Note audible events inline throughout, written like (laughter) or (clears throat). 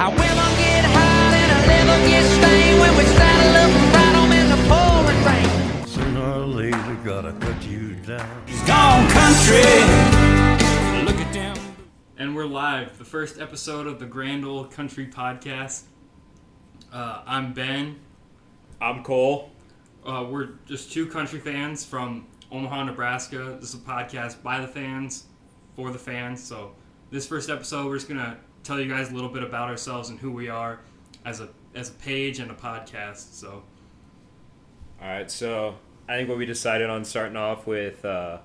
Our women get hot and our liver gets stained when we saddle up and ride 'em in the pouring rain. Sooner or later, gotta cut you down. He's gone country. Look at them. And we're live, the first episode of the Grand Old Country Podcast. Uh, I'm Ben. I'm Cole. Uh, we're just two country fans from Omaha, Nebraska. This is a podcast by the fans, for the fans. So, this first episode, we're just gonna tell you guys a little bit about ourselves and who we are as a as a page and a podcast. So, All right, so I think what we decided on starting off with, uh,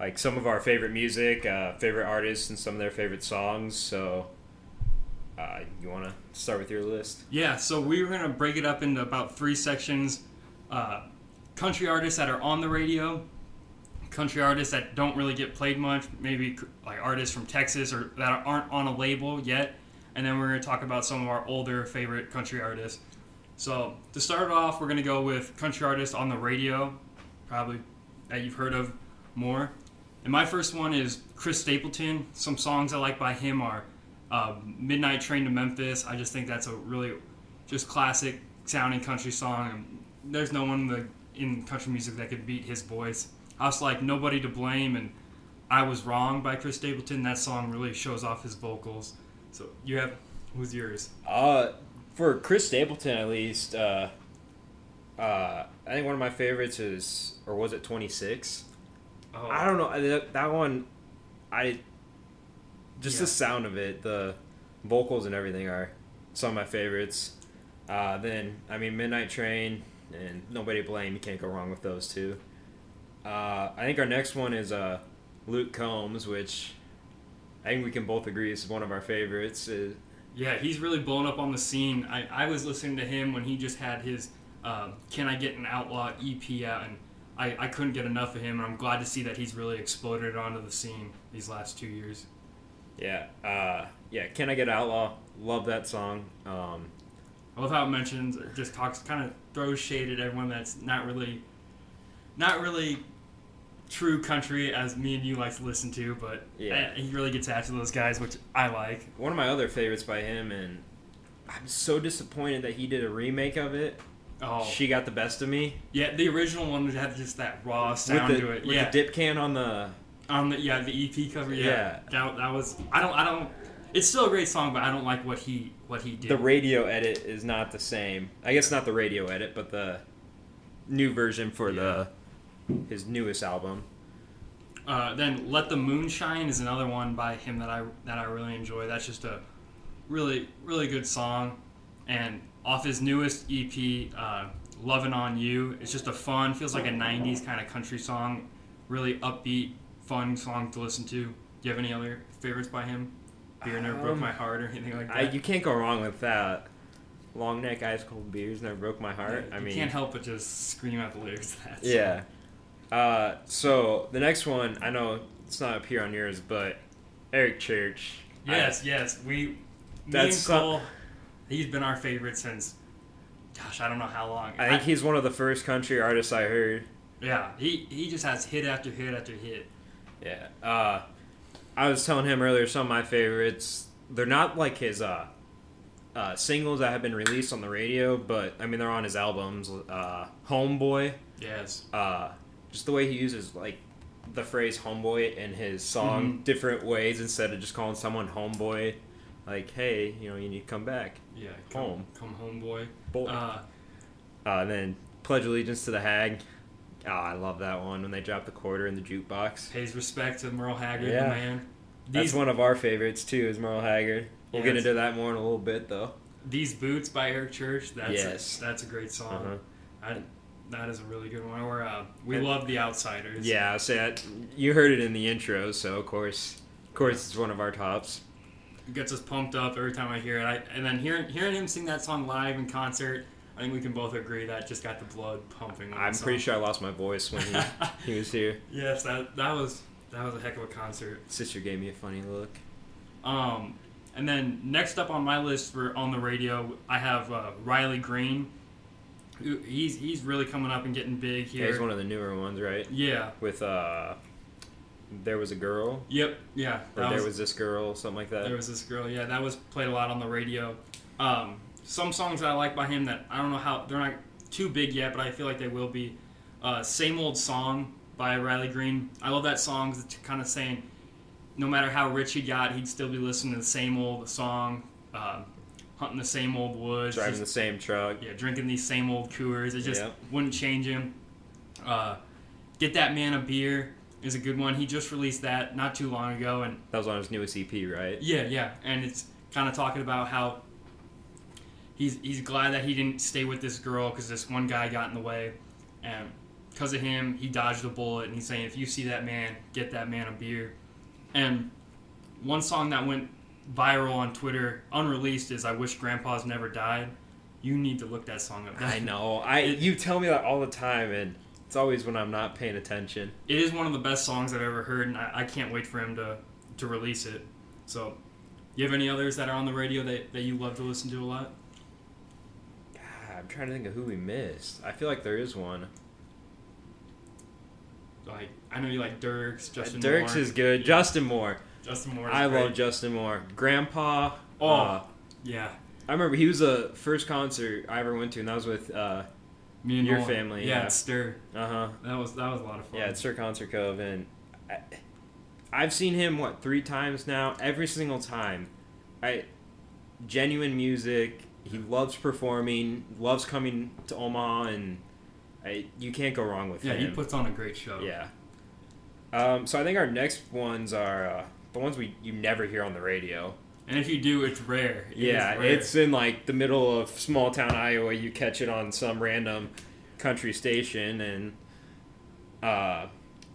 like some of our favorite music, uh, favorite artists, and some of their favorite songs. So, uh, you want to start with your list? Yeah, so we were gonna break it up into about three sections: uh, country artists that are on the radio, country artists that don't really get played much, maybe like artists from Texas or that aren't on a label yet, and then we're gonna talk about some of our older favorite country artists. So to start off, we're gonna go with country artists on the radio, probably that you've heard of more. And my first one is Chris Stapleton. Some songs I like by him are uh, "Midnight Train to Memphis." I just think that's a really just classic sounding country song. There's no one in, the, in country music that could beat his voice. I was like "Nobody to Blame" and "I Was Wrong" by Chris Stapleton. That song really shows off his vocals. So you have who's yours? Uh, for Chris Stapleton, at least, uh, uh, I think one of my favorites is, or was it 26? Oh, I don't know. That, that one, I just Yeah. the sound of it, the vocals and everything are some of my favorites. Uh, then I mean, Midnight Train and Nobody to Blame. You can't go wrong with those two. Uh, I think our next one is uh, Luke Combs, which I think we can both agree is one of our favorites. Uh, Yeah, he's really blown up on the scene. I, I was listening to him when he just had his um, Can I Get an Outlaw EP out, and I, I couldn't get enough of him, and I'm glad to see that he's really exploded onto the scene these last two years. yeah, uh, yeah. Can I Get Outlaw? Love that song. Um, I love how it mentions, it just talks, kind of throws shade at everyone that's not really, not really true country as me and you like to listen to, but Yeah. he really gets after those guys, which I like. one of my other favorites by him, and I'm so disappointed that he did a remake of it. Oh, She got the best of me yeah, the original one had just that raw sound the, to it. with yeah, the dip can on the. On the yeah, the EP cover, yeah. Yeah. That, that was I don't I don't it's still a great song, but I don't like what he what he did. The radio edit is not the same. I guess not the radio edit, but the new version for the his newest album. uh, then Let the Moon Shine is another one by him that I that I really enjoy. That's just a really really good song, and off his newest EP, uh, "Lovin' on You," it's just a fun, feels like a '90s kind of country song, really upbeat, fun song to listen to. Do you have any other favorites by him? Beer never broke Um, my heart or anything like that. I, you can't go wrong with that. Long neck, ice cold beers never broke my heart. Yeah, I mean, you can't help but just scream out the lyrics. Of that song. Uh, so the next one, I know it's not up here on yours, but Eric Church. Yes, yes. We, me That's so- Cole, he's been our favorite since, gosh, I don't know how long. I, I think he's one of the first country artists I heard. yeah, he he just has hit after hit after hit. Yeah. Uh, I was telling him earlier some of my favorites. They're not like his uh, uh, singles that have been released on the radio, but I mean they're on his albums. Uh, Homeboy. Yes. Uh, just the way he uses like the phrase homeboy in his song Mhm. different ways instead of just calling someone homeboy. Like, hey, you know, you need to come back. Yeah. Come, Home. Come home, boy. Uh, Uh, and then Pledge Allegiance to the Hag. Oh, I love that one when they drop the quarter in the jukebox. pays respect to Merle Haggard, Yeah. the man. That's one of our favorites too, is Merle Haggard. We'll get into that more in a little bit though. these boots by Eric Church. That's Yes. a, that's a great song. Uh-huh. I, that is a really good one. Or uh, we And- love the Outsiders. Yeah, so you heard it in the intro, so of course, of course, it's one of our tops. It gets us pumped up every time I hear it. I, and then hearing hearing him sing that song live in concert, I think we can both agree that just got the blood pumping. I'm pretty sure I lost my voice when he, (laughs) he was here. Yes, that that was that was a heck of a concert. Sister gave me a funny look. Um, and then next up on my list for on the radio, I have uh, Riley Green. He's he's really coming up and getting big Yeah, here. he's one of the newer ones, right? yeah, With uh, there was a girl, Yep, yeah. or there was this girl, something like that. There was this girl, yeah, that was played a lot on the radio. Um, some songs that I like by him that I don't know how they're not too big yet, but I feel like they will be. Uh, Same old song by Riley Green. I love that song. 'cause It's kind of saying, no matter how rich he got, he'd still be listening to the same old song, um, hunting the same old woods, Driving just- the same truck. yeah, drinking these same old Coors. It just Yep. wouldn't change him. Uh, Get that man a beer is a good one. He just released that not too long ago, and That was on his newest EP, right? yeah, yeah, and it's kind of talking about how he's he's glad that he didn't stay with this girl because this one guy got in the way, and because of him, he dodged a bullet. And he's saying, if you see that man, get that man a beer. And one song that went viral on Twitter, unreleased, is "I Wish Grandpa's Never Died." You need to look that song up. I (laughs) know. I you tell me that all the time, and it's always when I'm not paying attention. It is one of the best songs I've ever heard, and I, I can't wait for him to to release it. So, you have any others that are on the radio that, that you love to listen to a lot? God, I'm trying to think of who we missed. I feel like there is one. Like I know you like Dirks, uh, Justin Dirks Moore. is good. Justin Moore. Justin Moore. I great. love Justin Moore. Grandpa. Oh. uh, Yeah, I remember he was the first concert I ever went to, and that was with uh me and Your Nolan. family, Yeah, yeah. Stir. uh huh That was that was a lot of fun. yeah at Stir Concert Cove, and I, I've seen him what three times now. Every single time, I genuine music. He loves performing. Loves coming to Omaha, and I, you can't go wrong with yeah. him. Yeah, he puts on a great show. Yeah. Um, so I think our next ones are uh, the ones we you never hear on the radio. and if you do, it's rare. It yeah, rare. it's in like the middle of small town Iowa. You catch it on some random country station, and uh,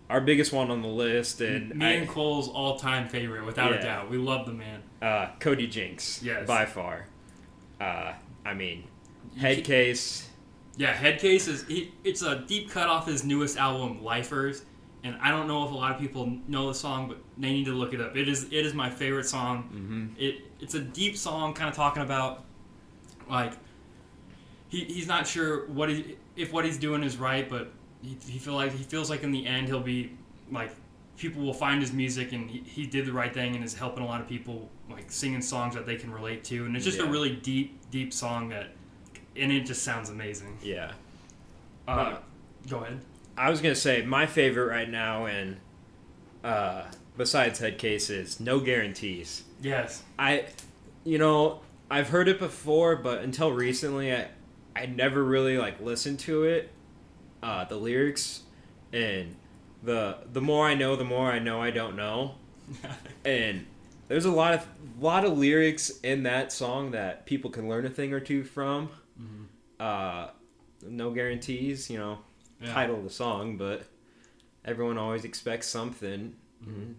our biggest one on the list, and me I- and Cole's all time favorite, without a doubt. We love the man. uh, Cody Jinks, Yes. by far. Uh, I mean, You head can't- case. Yeah, Headcase is he, it's a deep cut off his newest album, Lifers, and I don't know if a lot of people know the song, but they need to look it up. It is it is my favorite song. Mhm. It it's a deep song, kind of talking about like he, he's not sure what he if what he's doing is right, but he, he feel like he feels like in the end he'll be like people will find his music and he, he did the right thing and is helping a lot of people like singing songs that they can relate to and it's just a really deep deep song that and it just sounds amazing. Yeah. Uh, go ahead. I was gonna say my favorite right now, and uh, besides head case is no guarantees. Yes. I, you know, I've heard it before, but until recently, I, I never really like listened to it, uh, the lyrics, and the the more I know, the more I know I don't know, (laughs) and there's a lot of lot of lyrics in that song that people can learn a thing or two from. Uh, no guarantees, you know, Yeah. title of the song, but everyone always expects something. Mhm.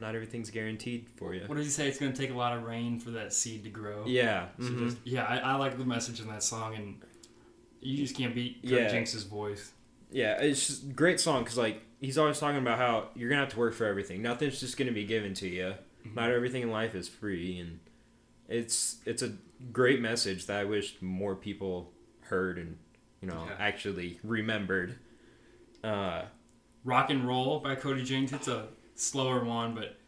Not everything's guaranteed for you. What does he say? It's going to take a lot of rain for that seed to grow. Yeah. So mhm. just- yeah, I, I like the message in that song, and you just can't beat Yeah. Jinks's voice. Yeah, it's just a great song because like he's always talking about how you're gonna have to work for everything. Nothing's just gonna be given to you. Mm-hmm. Not everything in life is free, and it's it's a great message that I wish more people heard and you know Yeah. actually remembered. Uh, Rock and Roll by Cody Jinks. It's a slower one, but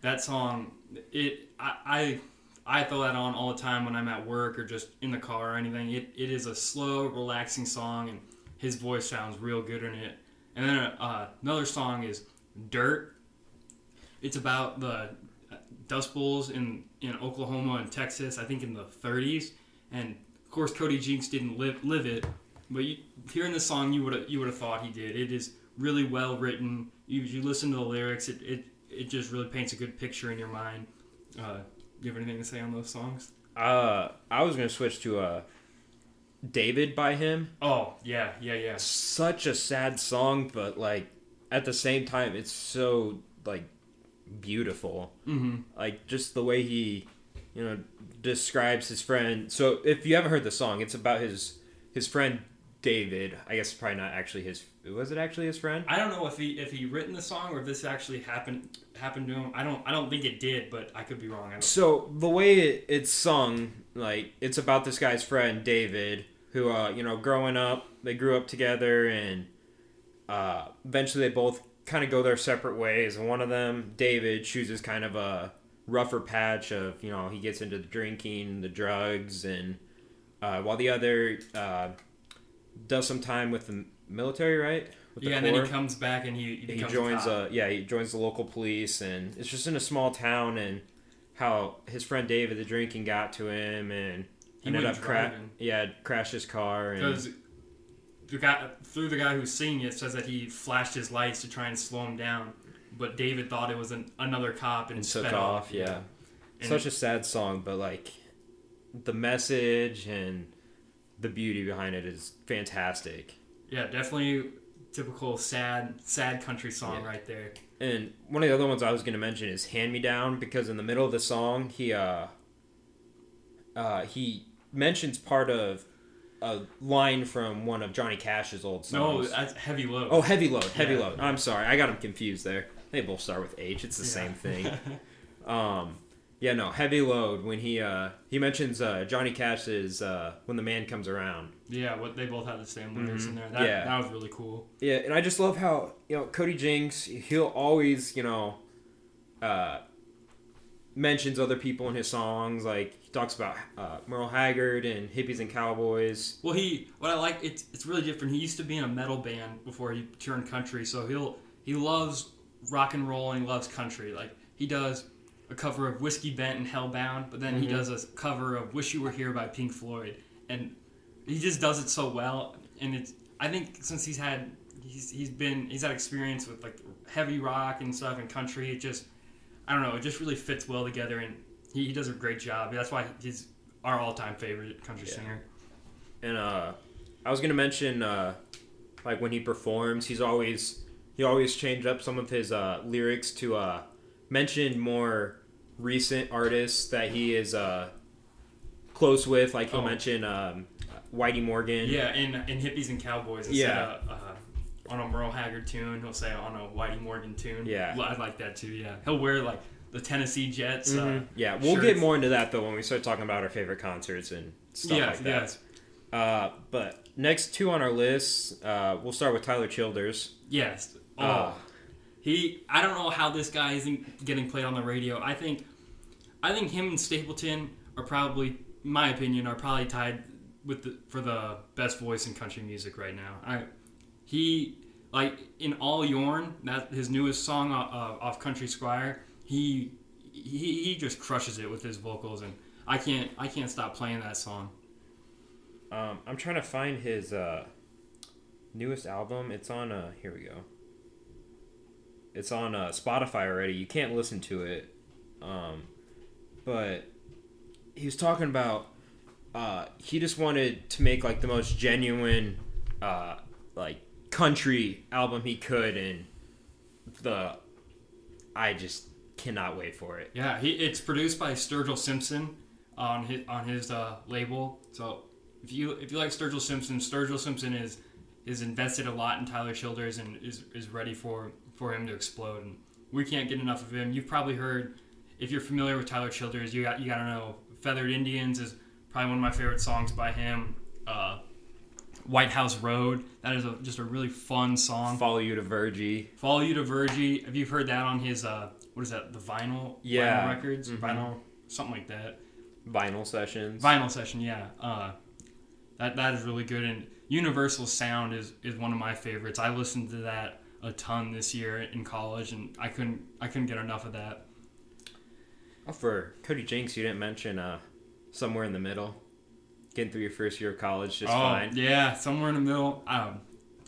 that song, it I I, I throw that on all the time when I'm at work or just in the car or anything. It, it is a slow, relaxing song, and his voice sounds real good in it. And then uh, another song is Dirt. It's about the Dust Bowls in, in Oklahoma and Texas, I think in the 30s. And of course, Cody Jinks didn't live, live it, but you, hearing the song, you would have you would have thought he did. It is really well written. You, you listen to the lyrics, it, it it just really paints a good picture in your mind. Uh, do you have anything to say on those songs? uh, I was gonna switch to uh, David by him. Oh yeah, yeah, yeah. Such a sad song, but like at the same time, it's so like beautiful. Mm-hmm. like just the way he you know describes his friend so if you haven't heard the song it's about his his friend david i guess probably not actually his was it actually his friend I don't know if he if he written the song or if this actually happened happened to him. I don't I don't think it did, but I could be wrong. So the way it, it's sung like it's about this guy's friend david who uh you know growing up they grew up together and uh eventually they both kind of go their separate ways. And one of them, David, chooses kind of a rougher patch of you know he gets into the drinking, the drugs, and uh, while the other uh, does some time with the military, right? With the yeah, and then he comes back and he, he, he joins a uh yeah he joins the local police and it's just in a small town and how his friend David the drinking got to him and He ended up cra- yeah crashed his car and the guy through the guy who's singing it says that he flashed his lights to try and slow him down, but David thought it was an, another cop and, and sped took off yeah. And- such a sad song but like the message and the beauty behind it is fantastic Yeah, definitely typical sad sad country song Yeah. right there. And one of the other ones I was going to mention is "Hand Me Down" because in the middle of the song, he uh, uh, he mentions part of a line from one of Johnny Cash's old No, songs. that's heavy load. oh, "Heavy Load," "Heavy Yeah. Load." I'm sorry, I got him confused there. They both start with H. It's the Yeah. same thing. (laughs) um, yeah, no, "Heavy Load" when he uh, he mentions uh, Johnny Cash's uh, "When the Man Comes Around." yeah, what they both have the same lyrics in there. That, Mm-hmm. Yeah. that was really cool. Yeah, and I just love how you know Cody Jinks. He'll always you know uh, mentions other people in his songs. Like he talks about uh, Merle Haggard and hippies and cowboys. Well, he what I like it's it's really different. He used to be in a metal band before he turned country, so he'll he loves rock and roll and he loves country. Like he does a cover of Whiskey Bent and Hellbound, but then he does a cover of Wish You Were Here by Pink Floyd, and he just does it so well. And it's I think since he's had he's he's been he's had experience with like heavy rock and stuff and country, it just I don't know, it just really fits well together, and he, he does a great job. That's why he's our all time favorite country Yeah. singer. And uh, I was gonna mention uh, like when he performs, he's always he always change up some of his uh, lyrics to uh, mention more recent artists that he is uh, close with. Like he'll Oh. mention um, Whitey Morgan. Yeah, in in hippies and cowboys Yeah. of uh, on a Merle Haggard tune, he'll say on a Whitey Morgan tune. Yeah. I like that too. Yeah, he'll wear like the Tennessee Jets. Uh, Mhm. Yeah, we'll shirts. get more into that though when we start talking about our favorite concerts and stuff Yeah, like that. yes. Uh, but next two on our list, uh, we'll start with Tyler Childers. Yes. Oh, Uh, he. I don't know how this guy isn't getting played on the radio. I think, I think him and Stapleton are probably, my opinion, are probably tied with the for the best voice in country music right now. I, he like in All Your'n, that his newest song uh, uh, off Country Squire. He, he he just crushes it with his vocals, and I can't I can't stop playing that song. Um, I'm trying to find his uh, newest album. It's on. Uh, here we go. It's on uh, Spotify already. You can't listen to it, um, but he was talking about. Uh, he just wanted to make like the most genuine, uh, like country album he could, and the I just cannot wait for it. Yeah, he, it's produced by Sturgill Simpson on his on his uh, label. So if you if you like Sturgill Simpson, Sturgill Simpson is is invested a lot in Tyler Childers and is, is ready for for him to explode. And we can't get enough of him. You've probably heard if you're familiar with Tyler Childers, you got you got to know Feathered Indians is probably one of my favorite songs by him. Uh, White House Road, that is a, just a really fun song. Follow you to Virgie. Follow You to Virgie. Have you heard that on his uh what is that? The vinyl Yeah. vinyl records? Mhm. Vinyl something like that. Vinyl sessions. Vinyl session, yeah. Uh that that is really good and Universal Sound is is one of my favorites. I listened to that a ton this year in college and I couldn't I couldn't get enough of that. Oh, for Cody Jinks, you didn't mention uh, somewhere in the middle. Getting through your first year of college just oh, fine. yeah, somewhere in the middle. Um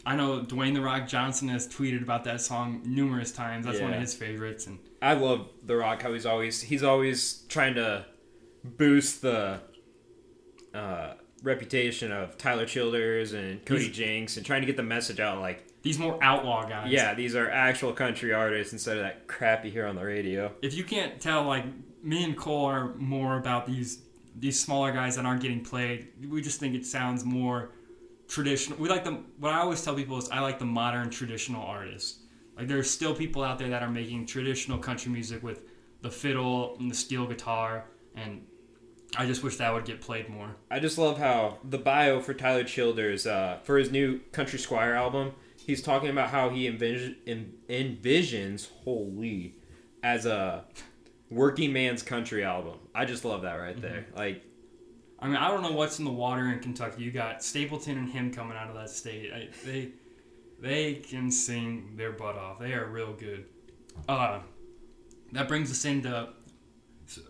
I know Dwayne the Rock Johnson has tweeted about that song numerous times. That's one of his favorites and I love The Rock. How he's always he's always trying to boost the uh, reputation of Tyler Childers and Cody He's- Jinks and trying to get the message out. Like, these more outlaw guys. yeah, these are actual country artists instead of that crap you hear on the radio. if you can't tell, like me and Cole are more about these these smaller guys that aren't getting played. We just think it sounds more traditional. We like them. What I always tell people is I like the modern traditional artists. Like there's still people out there that are making traditional country music with the fiddle and the steel guitar, and I just wish that would get played more. I just love how the bio for Tyler Childers uh, for his new Country Squire album, he's talking about how he envision, en, envisions holy as a working man's country album. I just love that right there. Like I mean, I don't know what's in the water in Kentucky. You got Stapleton and him coming out of that state. I, they they can sing their butt off. They are real good. Uh, that brings us into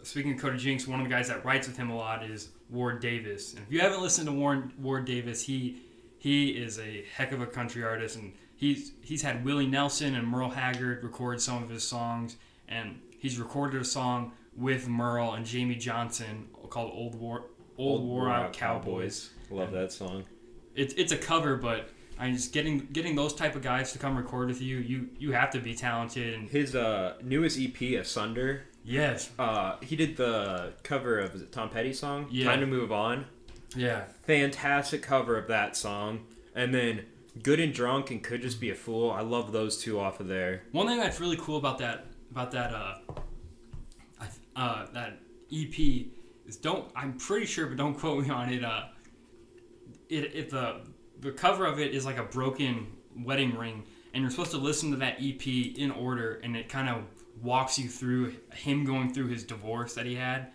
speaking of Cody Jinks. One of the guys that writes with him a lot is Ward Davis. And if you haven't listened to Warren, Ward Davis, he he is a heck of a country artist, and he's he's had Willie Nelson and Merle Haggard record some of his songs, and he's recorded a song with Merle and Jamie Johnson called "Old War." Old, War Out Cowboys. Love that song. It's it's a cover, but I mean, just getting getting those type of guys to come record with you, you you have to be talented. And His uh, newest EP, Asunder, yes, uh, he did the cover of Tom Petty's song, Yeah. Time to Move On. Yeah, Fantastic cover of that song. And then Good and Drunk and Could Just Be a Fool. I love those two off of there. One thing that's really cool about that about that uh, uh that EP is don't I'm pretty sure, but don't quote me on it. Uh, it it the the cover of it is like a broken wedding ring, and you're supposed to listen to that EP in order, and it kind of walks you through him going through his divorce that he had,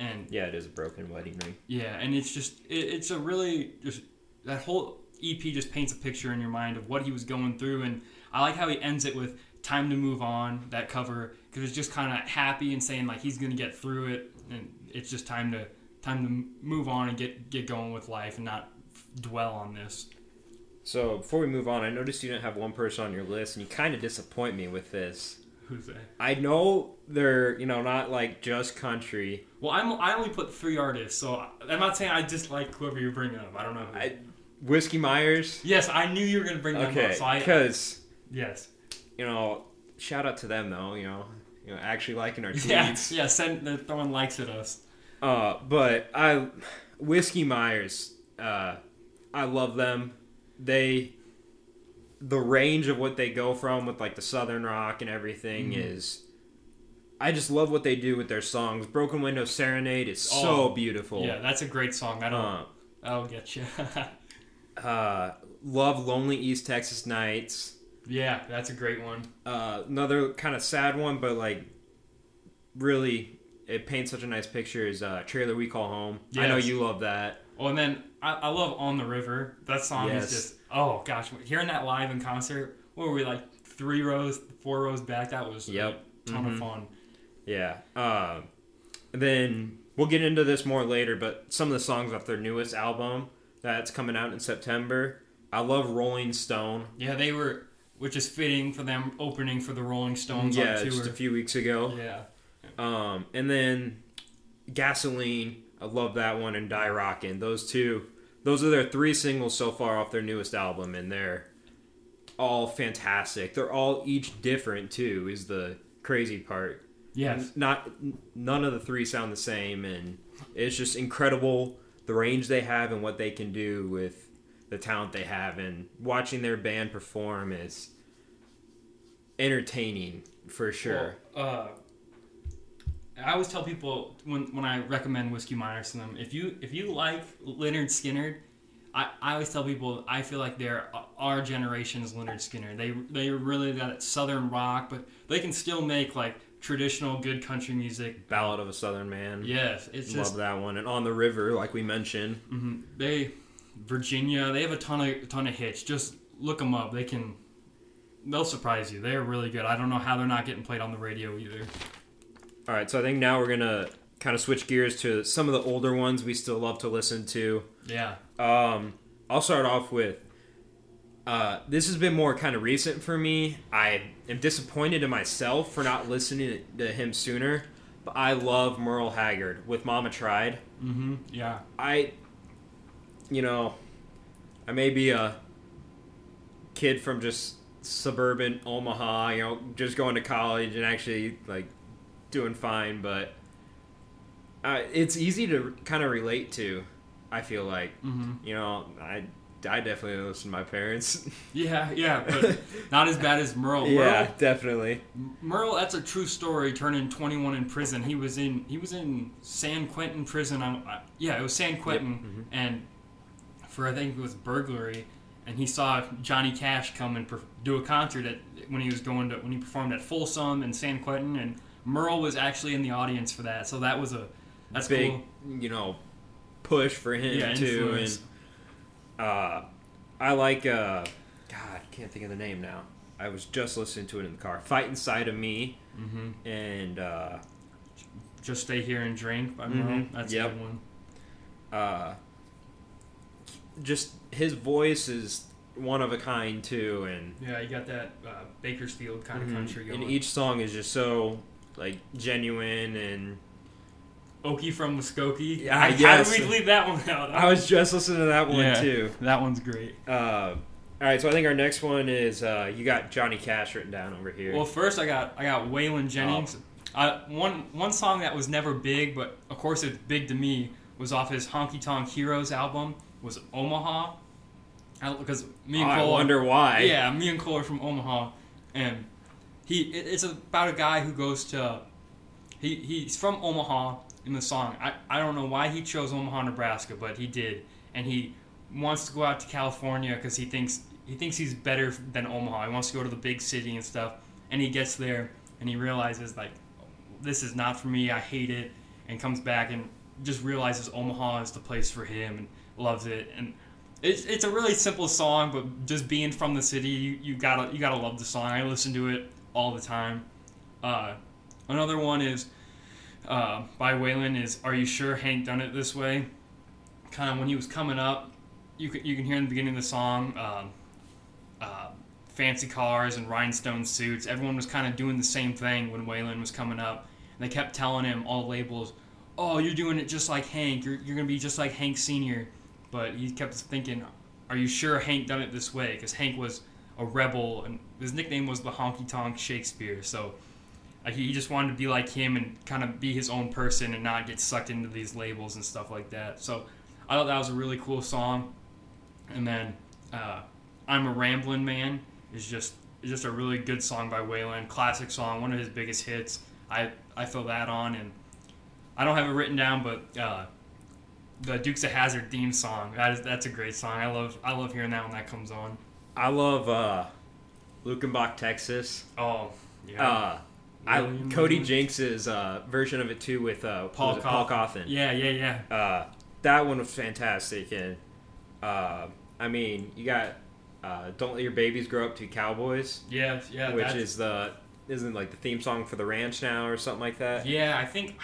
and Yeah, it is a broken wedding ring. yeah, and it's just it, it's a really just that whole EP just paints a picture in your mind of what he was going through, and I like how he ends it with "Time to move on." That cover because it's just kind of happy and saying like he's gonna get through it, and it's just time to time to move on and get get going with life and not dwell on this. So before we move on, I noticed you didn't have one person on your list, and you kind of disappoint me with this. Who's that? I know they're you know not like just country. Well, I'm I only put three artists, so I'm not saying I dislike whoever you're bringing up. I don't know. Who. I, Whiskey Myers. yes, I knew you were gonna bring them Okay, up, so because yes. you know, shout out to them though. You know, you know, actually liking our (laughs) Yeah, tweets. yeah. Send they're throwing likes at us. Uh, but I, Whiskey Myers, uh, I love them. They, the range of what they go from with like the southern rock and everything Mm-hmm. is, I just love what they do with their songs. Broken Window Serenade is so Oh, beautiful. Yeah, that's a great song. I don't. Uh, I'll get you. (laughs) uh, love Lonely East Texas Nights. yeah, that's a great one. Uh, another kind of sad one, but like really, it paints such a nice picture. Is uh, Trailer We Call Home. I know you love that. Oh, and then I, I love On the River. That song Yes. is just oh gosh, hearing that live in concert. What were we like three rows, four rows back? That was Yep. a ton of fun. Yeah. Um, then we'll get into this more later, but some of the songs off their newest album that's coming out in September. I love Rolling Stone. Yeah, they were, which is fitting for them opening for the Rolling Stones yeah, on just a few weeks ago. yeah, Um, and then Gasoline. I love that one and Die Rockin'. Those two. Those are their three singles so far off their newest album, and they're all fantastic. They're all each different too. Is the crazy part. yes, not none of the three sound the same and it's just incredible the range they have and what they can do with the talent they have and watching their band perform is entertaining for sure Well, uh, I always tell people when, when I recommend Whiskey Myers to them, if you if you like Lynyrd Skynyrd, I, I always tell people I feel like they're our generation's Lynyrd Skynyrd. They they really got southern rock, but they can still make like traditional good country music. ballad of a southern man Yes, it's just love that one and on the river like we mentioned mhm. they Virginia. They have a ton of ton of hits. Just look them up. They can. They'll surprise you. They're really good. I don't know how they're not getting played on the radio either. All right so i think now we're gonna kind of switch gears to some of the older ones we still love to listen to Yeah. Um, I'll start off with. Uh, this has been more kind of recent for me. I am disappointed in myself for not listening to him sooner. But I love Merle Haggard with Mama Tried. Mm-hmm. Yeah. I, you know, I may be a kid from just suburban Omaha, you know, just going to college and actually like doing fine, but uh, it's easy to kind of relate to. I feel like, Mm-hmm. you know, I I definitely listen to my parents. (laughs) Yeah, yeah, but not as bad as Merle. yeah, Merle, definitely. Merle, that's a true story. Turning 21 in prison, he was in he was in San Quentin prison. On, uh, yeah, it was San Quentin, Mm-hmm. and for I think it was burglary, and he saw Johnny Cash come and per- do a concert at when he was going to when he performed at Folsom and San Quentin, and Merle was actually in the audience for that. So that was a that's big, cool. you know, push for him Yeah, too. influence. And uh, I like, uh, God, can't think of the name now. I was just listening to it in the car. Fightin' Side of Me, hmm and uh, Just stay here and drink by. Merle. That's Yep. a good one. uh, just his voice is one of a kind too, and Yeah, you got that uh, Bakersfield kind of Mhm. country going. and each song is just so like genuine and Okie from Muskogee. Yeah, How yes. did we leave that one out? I was just listening to that one Yeah. too. That one's great. Uh, all right, so I think our next one is uh, you got Johnny Cash written down over here. Well, first I got I got Waylon Jennings. Oh. Uh, one one song that was never big, but of course it's big to me, was off his Honky Tonk Heroes album. Was Omaha? Because me Oh, and I Cole. wonder why. Yeah, me and Cole are from Omaha, and he it's about a guy who goes to. He he's from Omaha in the song. I I don't know why he chose Omaha, Nebraska, but he did, and he wants to go out to California because he thinks he thinks he's better than Omaha. He wants to go to the big city and stuff, and he gets there and he realizes like this is not for me. I hate it, and comes back and just realizes Omaha is the place for him and loves it. And it's it's a really simple song, but just being from the city, you, you gotta you gotta love the song. I listen to it all the time. Uh, another one is uh, by Waylon is "Are You Sure Hank Done It This Way?" Kind of when he was coming up, you can you can hear in the beginning of the song. Um, uh, fancy cars and rhinestone suits. Everyone was kind of doing the same thing when Waylon was coming up. And they kept telling him, all the labels, oh, you're doing it just like Hank. You're, you're going to be just like Hank Sr. But he kept thinking, are you sure Hank done it this way? Because Hank was a rebel, and his nickname was the Honky Tonk Shakespeare. So uh, he just wanted to be like him and kind of be his own person and not get sucked into these labels and stuff like that. So I thought that was a really cool song. And then uh, I'm a Ramblin' Man is just is just a really good song by Waylon, classic song, one of his biggest hits. I I throw that on, and I don't have it written down, but uh, the Dukes of Hazzard theme song that is that's a great song. I love I love hearing that when that comes on. I love uh, Luckenbach, Texas. Oh yeah, Uh, I Cody. Jinks's uh, version of it too with uh, Paul was Paul Cauthen. Cauthen. yeah yeah yeah. Uh, that one was fantastic, and uh, I mean, you got uh, "Don't Let Your Babies Grow Up to Cowboys," Yeah, yeah, which is the isn't like the theme song for the ranch now or something like that. yeah. I think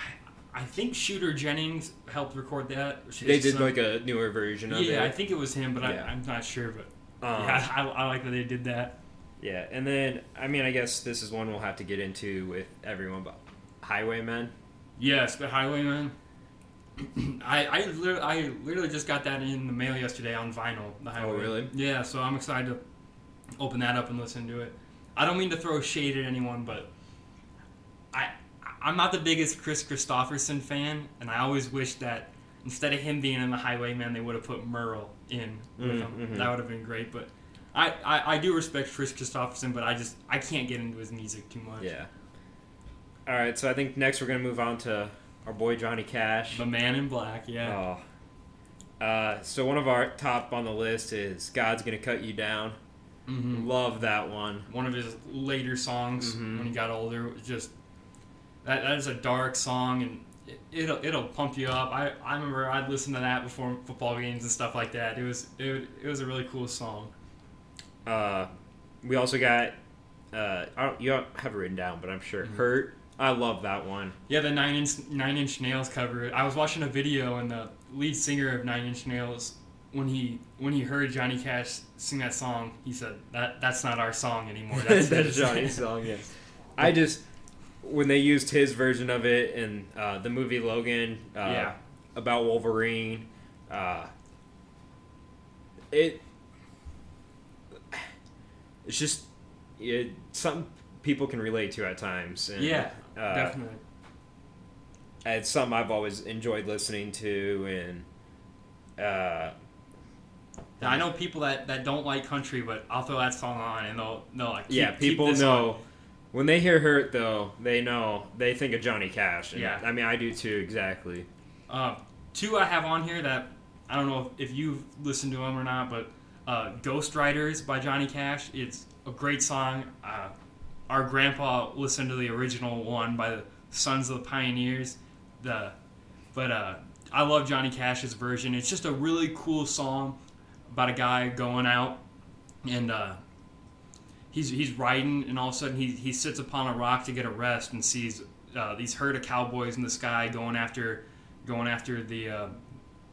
I think Shooter Jennings helped record that. They did some- like a newer version of it. yeah. I think it was him, but Yeah. I, I'm not sure. But Um, yeah, I, I like that they did that. Yeah, and then I mean, I guess this is one we'll have to get into with everyone, but Highwaymen. Yes, but Highwayman. (clears throat) I I literally, I literally just got that in the mail yesterday on vinyl. The Highway. Oh, really? Yeah, so I'm excited to open that up and listen to it. I don't mean to throw shade at anyone, but I I'm not the biggest Kris Kristofferson fan, and I always wish that instead of him being in the Highwayman, they would have put Merle in with Mm, him. mhm. That would have been great, but. I, I, I do respect Kris Kristofferson, but I just I can't get into his music too much. Yeah. All right, so I think next we're gonna move on to our boy Johnny Cash. The Man in Black, yeah. Oh. Uh, so one of our top on the list is "God's Gonna Cut You Down." hmm Love that one. one of his later songs Mhm. when he got older. was Just that that is a dark song and it'll it'll pump you up. I, I remember I'd listen to that before football games and stuff like that. It was it, it was a really cool song. Uh, we also got. Uh, I don't, you don't have it written down, but I'm sure Mhm. "Hurt." I love that one. Yeah, the Nine Inch Nine Inch Nails cover. I was watching a video and the lead singer of Nine Inch Nails when he when he heard Johnny Cash sing that song, he said that that's not our song anymore. That's, (laughs) That's his." Johnny's song. Yeah. (laughs) I just when they used his version of it in uh, the movie Logan. Uh, Yeah. About Wolverine. Uh, it. It's just it, something people can relate to at times. And, yeah, uh, definitely. It's something I've always enjoyed listening to, and uh, Now, I know people that, that don't like country, but I'll throw that song on and they'll they'll like keep, yeah, people know. When they hear "Hurt," though they know they think of Johnny Cash. And Yeah. I mean I do too. Exactly. Uh, two I have on here that I don't know if, if you've listened to them or not, but uh, Ghost Riders by Johnny Cash. It's a great song. Uh, our grandpa listened to the original one by the Sons of the Pioneers. The but uh, I love Johnny Cash's version. It's just a really cool song about a guy going out and uh, he's he's riding, and all of a sudden he he sits upon a rock to get a rest and sees uh, these herd of cowboys in the sky going after going after the uh,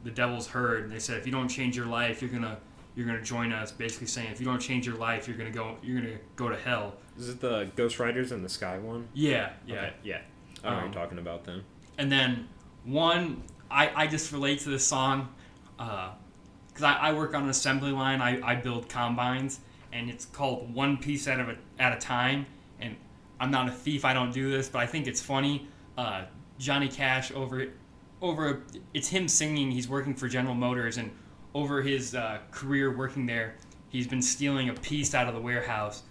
the devil's herd. And they said, if you don't change your life, you're gonna you're gonna join us. Basically saying, if you don't change your life, you're gonna go you're gonna go to hell. Is it the Ghost Riders in the Sky one? Yeah, yeah. Okay, yeah. I know Um, you're talking about then. And then one, I, I just relate to this song because I, I work on an assembly line. I, I build combines, and it's called One Piece at a, at a Time. And I'm not a thief. I don't do this, but I think it's funny. Uh, Johnny Cash over over it's him singing. He's working for General Motors, and over his uh, career working there, he's been stealing a piece out of the warehouse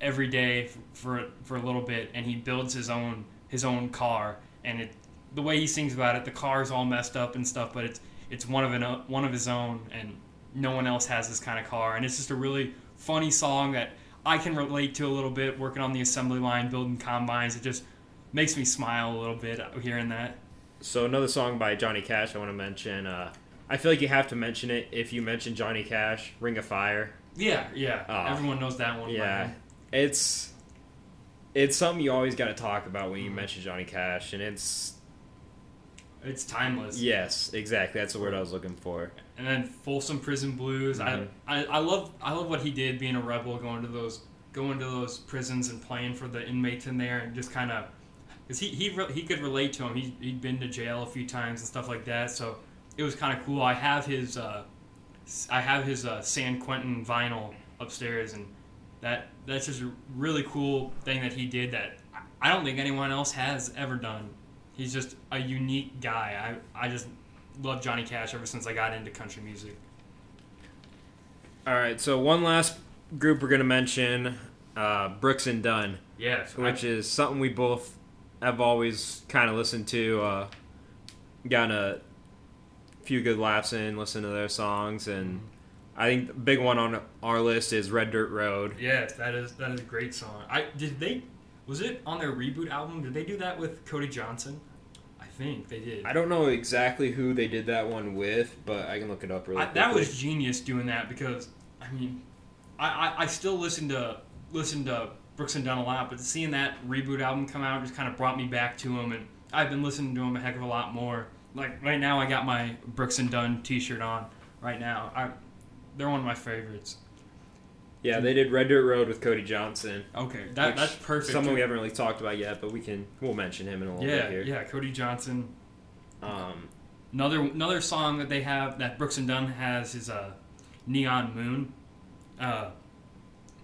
every day for for a little bit, and he builds his own his own car. And it the way he sings about it, the car's all messed up and stuff, but it's it's one of an one of his own, and no one else has this kind of car. And it's just a really funny song that I can relate to a little bit. Working on the assembly line, building combines, it just makes me smile a little bit hearing that. So another song by Johnny Cash I want to mention. Uh, I feel like you have to mention it if you mention Johnny Cash, "Ring of Fire." Yeah, yeah. Oh. Everyone knows that one. Yeah, it's it's something you always got to talk about when you mention Johnny Cash, and it's it's timeless. yes, exactly. That's the word I was looking for. And then Folsom Prison Blues. Mhm. I, I I love I love what he did being a rebel, going to those going to those prisons and playing for the inmates in there, and just kind of because he he re- he could relate to him. He he'd been to jail a few times and stuff like that, so it was kind of cool. I have his uh, I have his uh, San Quentin vinyl upstairs, and that that's just a really cool thing that he did that I don't think anyone else has ever done. He's just a unique guy. I I just love Johnny Cash ever since I got into country music. All right, so one last group we're gonna mention, uh, Brooks and Dunn, Yes, which is something we both have always kind of listened to, uh, gotten a few good laughs in, listened to their songs, and I think the big one on our list is Red Dirt Road. yes, that is that is a great song. I did they was it on their reboot album? Did they do that with Cody Johnson? I think they did. I don't know exactly who they did that one with, but I can look it up really I, quickly. that was genius doing that because I mean, I, I, I still listen to listen to Brooks and Dunn a lot, but seeing that reboot album come out just kind of brought me back to him, and I've been listening to him a heck of a lot more. Like right now, I got my Brooks and Dunn T-shirt on. Right now, I they're one of my favorites. Yeah, they did Red Dirt Road with Cody Johnson. Okay, that, that's perfect. Someone we haven't really talked about yet, but we can we'll mention him in a little yeah, bit here. yeah, Cody Johnson. Um, Another another song that they have that Brooks and Dunn has is uh, "Neon Moon." Uh,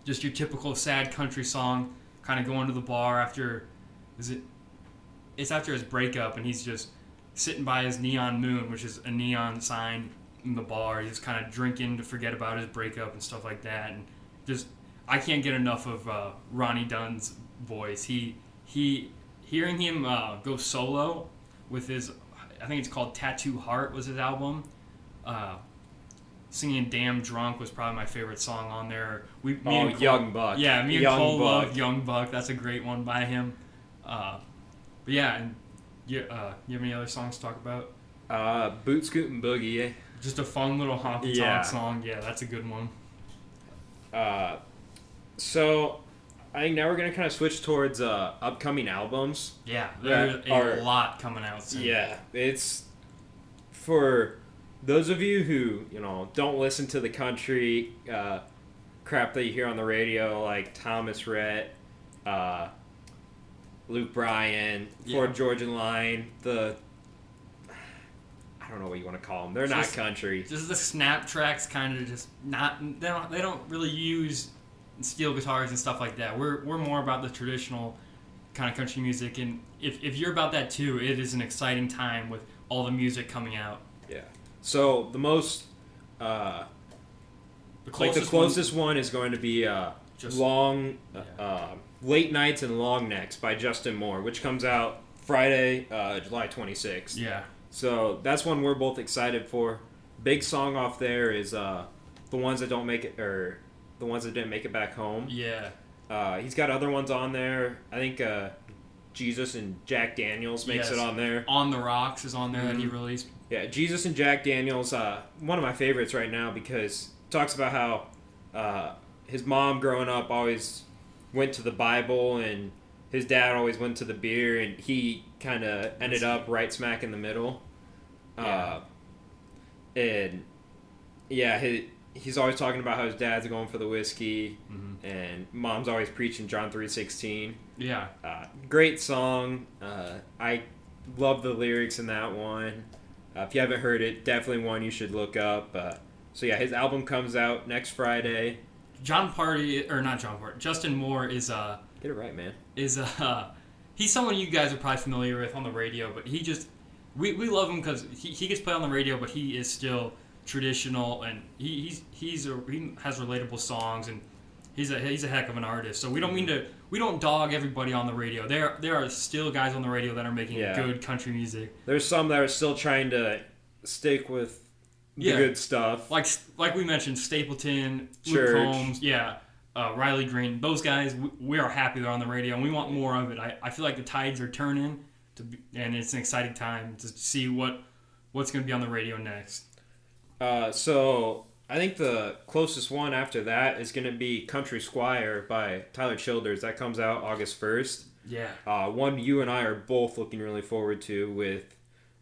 just your typical sad country song, kind of going to the bar after, is it? It's after his breakup, and he's just sitting by his neon moon, which is a neon sign in the bar. He's kind of drinking to forget about his breakup and stuff like that, and just I can't get enough of uh, Ronnie Dunn's voice. He he hearing him uh, go solo with his I think it's called Tattooed Heart was his album. Uh, singing "Damn Drunk" was probably my favorite song on there. We, me oh, and Cole- Young Buck. yeah, me and Young Cole Buck. love Young Buck. That's a great one by him. Uh, but yeah, and you, uh, you have any other songs to talk about? Uh, Boot Scootin' Boogie. Just a fun little honky Yeah. tonk song. Yeah, that's a good one. Uh, so I think now we're gonna kind of switch towards uh, upcoming albums. Yeah, there's a are- lot coming out soon. Yeah, it's for those of you who you know don't listen to the country uh, crap that you hear on the radio, like Thomas Rhett, uh, Luke Bryan, Ford Yeah. Georgia Line, the I don't know what you want to call them. They're not Just- country. Just the snap tracks, kind of just not. They don't. They don't really use steel guitars and stuff like that. We're we're more about the traditional kind of country music, and if if you're about that too, it is an exciting time with all the music coming out. Yeah. So the most uh, The like the one- closest one, is going to be uh, Just- long Yeah. uh, late nights and long necks by justin moore which comes out friday uh, july 26th yeah, so that's one we're both excited for big song off there is uh, the ones that don't make it or the ones that didn't make it back home. Yeah. Uh, he's got other ones on there. I think uh, Jesus and Jack Daniels makes Yes. it on there. On the Rocks is on there that he Mhm. released. Yeah, Jesus and Jack Daniels, uh, one of my favorites right now because it talks about how uh, his mom growing up always went to the Bible and his dad always went to the beer and he kind of ended up right smack in the middle. Uh, and yeah, he, he's always talking about how his dad's going for the whiskey Mhm. and mom's always preaching John 3.16. Yeah. Uh, great song. Uh, I love the lyrics in that one. Uh, if you haven't heard it, definitely one you should look up. Uh, so yeah, his album comes out next Friday. Jon Pardi or not Jon Pardi. Justin Moore is uh Get it right, man. is uh (laughs) he's someone you guys are probably familiar with on the radio, but he just we, we love him because he, he gets played on the radio, but he is still traditional and he, he's he's a, he has relatable songs and he's a he's a heck of an artist. So we don't mean to we don't dog everybody on the radio. There there are still guys on the radio that are making Yeah. good country music. There's some that are still trying to stick with the Yeah. good stuff. like like we mentioned, Stapleton, Church. Luke Combs, yeah, uh, Riley Green. Those guys, we, we are happy they're on the radio, and we want more of it. I, I feel like the tides are turning, to be, and it's an exciting time to see what what's going to be on the radio next. Uh, so I think the closest one after that is going to be Country Squire by Tyler Childers. That comes out August 1st. Yeah, Uh, one you and I are both looking really forward to with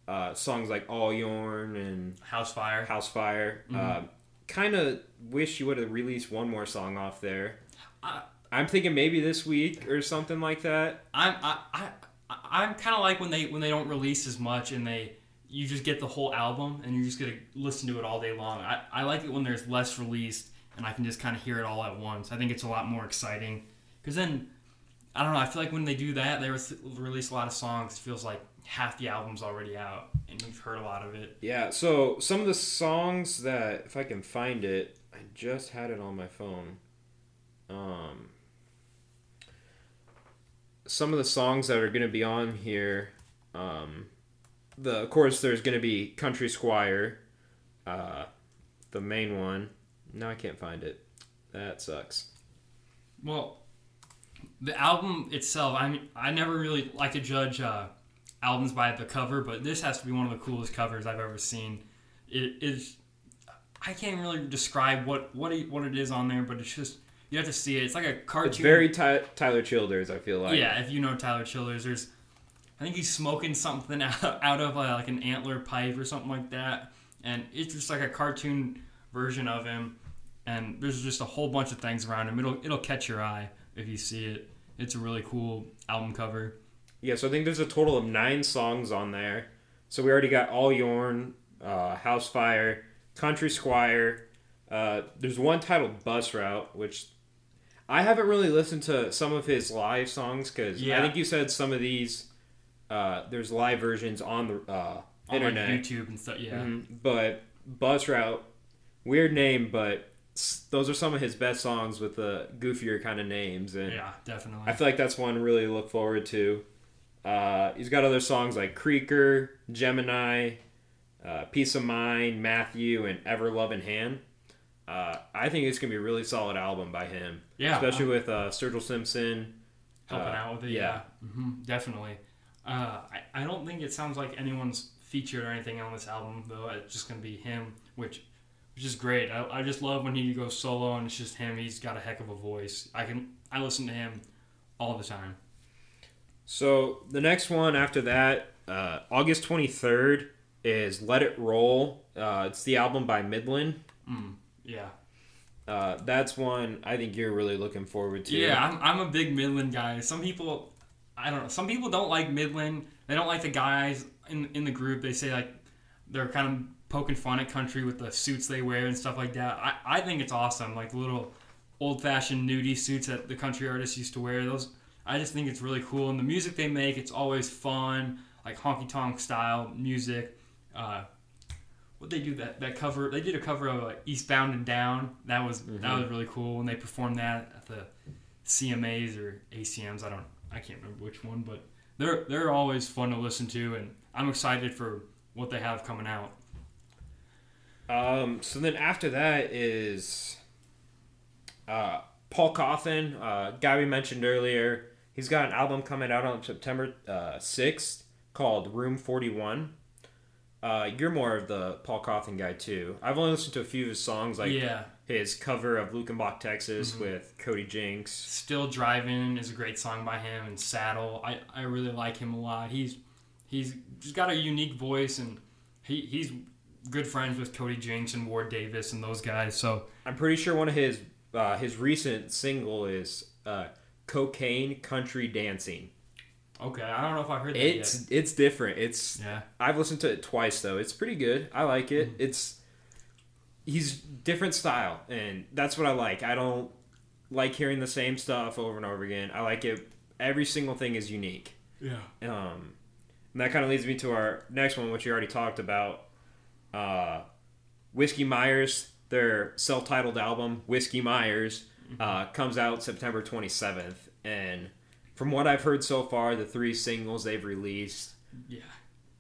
uh, songs like All Your'n and House Fire. House Fire. Uh, kind of wish you would have released one more song off there. I- I'm thinking maybe this week or something like that. I'm I, I I- I'm kind of like when they when they don't release as much and they you just get the whole album and you're just gonna listen to it all day long. I, I like it when there's less released and I can just kind of hear it all at once. I think it's a lot more exciting because then I don't know. I feel like when they do that, they re- release a lot of songs. It feels like half the album's already out and you've heard a lot of it. Yeah, so some of the songs that, if I can find it, I just had it on my phone. Um, some of the songs that are going to be on here, um, the of course there's going to be Country Squire, uh, the main one. No, I can't find it. That sucks. Well, the album itself, I mean, I never really like to judge uh, albums by the cover, but this has to be one of the coolest covers I've ever seen. It is. I can't really describe what what what it is on there, but it's just you have to see it. It's like a cartoon. It's very Ty- Tyler Childers. I feel like. yeah. If you know Tyler Childers, there's. I think he's smoking something (laughs) out, out of uh, like an antler pipe or something like that, and it's just like a cartoon version of him. And there's just a whole bunch of things around him. It'll it'll catch your eye if you see it. It's a really cool album cover. Yeah, so I think there's a total of nine songs on there. So we already got All Your'n, uh, House Fire, Country Squire. Uh, there's one titled Bus Route, which I haven't really listened to some of his live songs because I think you said some of these. Uh, there's live versions on the uh, on internet, like YouTube and stuff. Yeah, Mhm. but Bus Route, weird name, but those are some of his best songs with the goofier kind of names and. yeah, definitely. I feel like that's one to really look forward to. Uh, he's got other songs like Creeker, Gemini, uh, Peace of Mind, Matthew, and Ever Loving Hand. Uh, I think it's gonna be a really solid album by him, yeah, especially um, with uh, Sturgill Simpson. helping uh, out with it. yeah. Yeah, hmm definitely. Uh, I, I don't think it sounds like anyone's featured or anything on this album though. It's just gonna be him, which which is great. I, I just love when he goes solo and it's just him. He's got a heck of a voice. I can I listen to him all the time. So the next one after that, uh, August twenty third, is Let It Roll. Uh, it's the album by Midland. Mm, yeah, Uh, that's one I think you're really looking forward to. yeah. I'm I'm a big Midland guy. Some people, I don't know. Some people don't like Midland. They don't like the guys in in the group. They say like they're kind of poking fun at country with the suits they wear and stuff like that. I, I think it's awesome. Like little old fashioned nudie suits that the country artists used to wear. Those I just think it's really cool. And the music they make, it's always fun, like honky tonk style music. Uh, what they do that that cover? They did a cover of like Eastbound and Down. That was that was really cool and they performed that at the CMAs or ACMs. I don't I can't remember which one, but they're they're always fun to listen to, and I'm excited for what they have coming out. Um, so then after that is uh, Paul Cauthen, uh, guy we mentioned earlier. He's got an album coming out on September uh, 6th called Room 41. Uh, you're more of the Paul Cauthen guy too. I've only listened to a few of his songs, like yeah. his cover of Luckenbach, Texas Mm-hmm. with Cody Jinks. Still Driving is a great song by him, and Saddle. I, I really like him a lot. He's he's just got a unique voice, and he, he's good friends with Cody Jinks and Ward Davis and those guys. So I'm pretty sure one of his uh, his recent single is uh, "Cocaine Country Dancing." Okay, I don't know if I heard that It's it's different. It's. Yeah. I've listened to it twice though. It's pretty good. I like it. Mm-hmm. It's he's different style, and that's what I like. I don't like hearing the same stuff over and over again. I like it. Every single thing is unique. Yeah. Um, and that kind of leads me to our next one, which you already talked about. Uh, Whiskey Myers, their self-titled album, Whiskey Myers, uh, comes out September 27th, and from what I've heard so far, the three singles they've released, Yeah.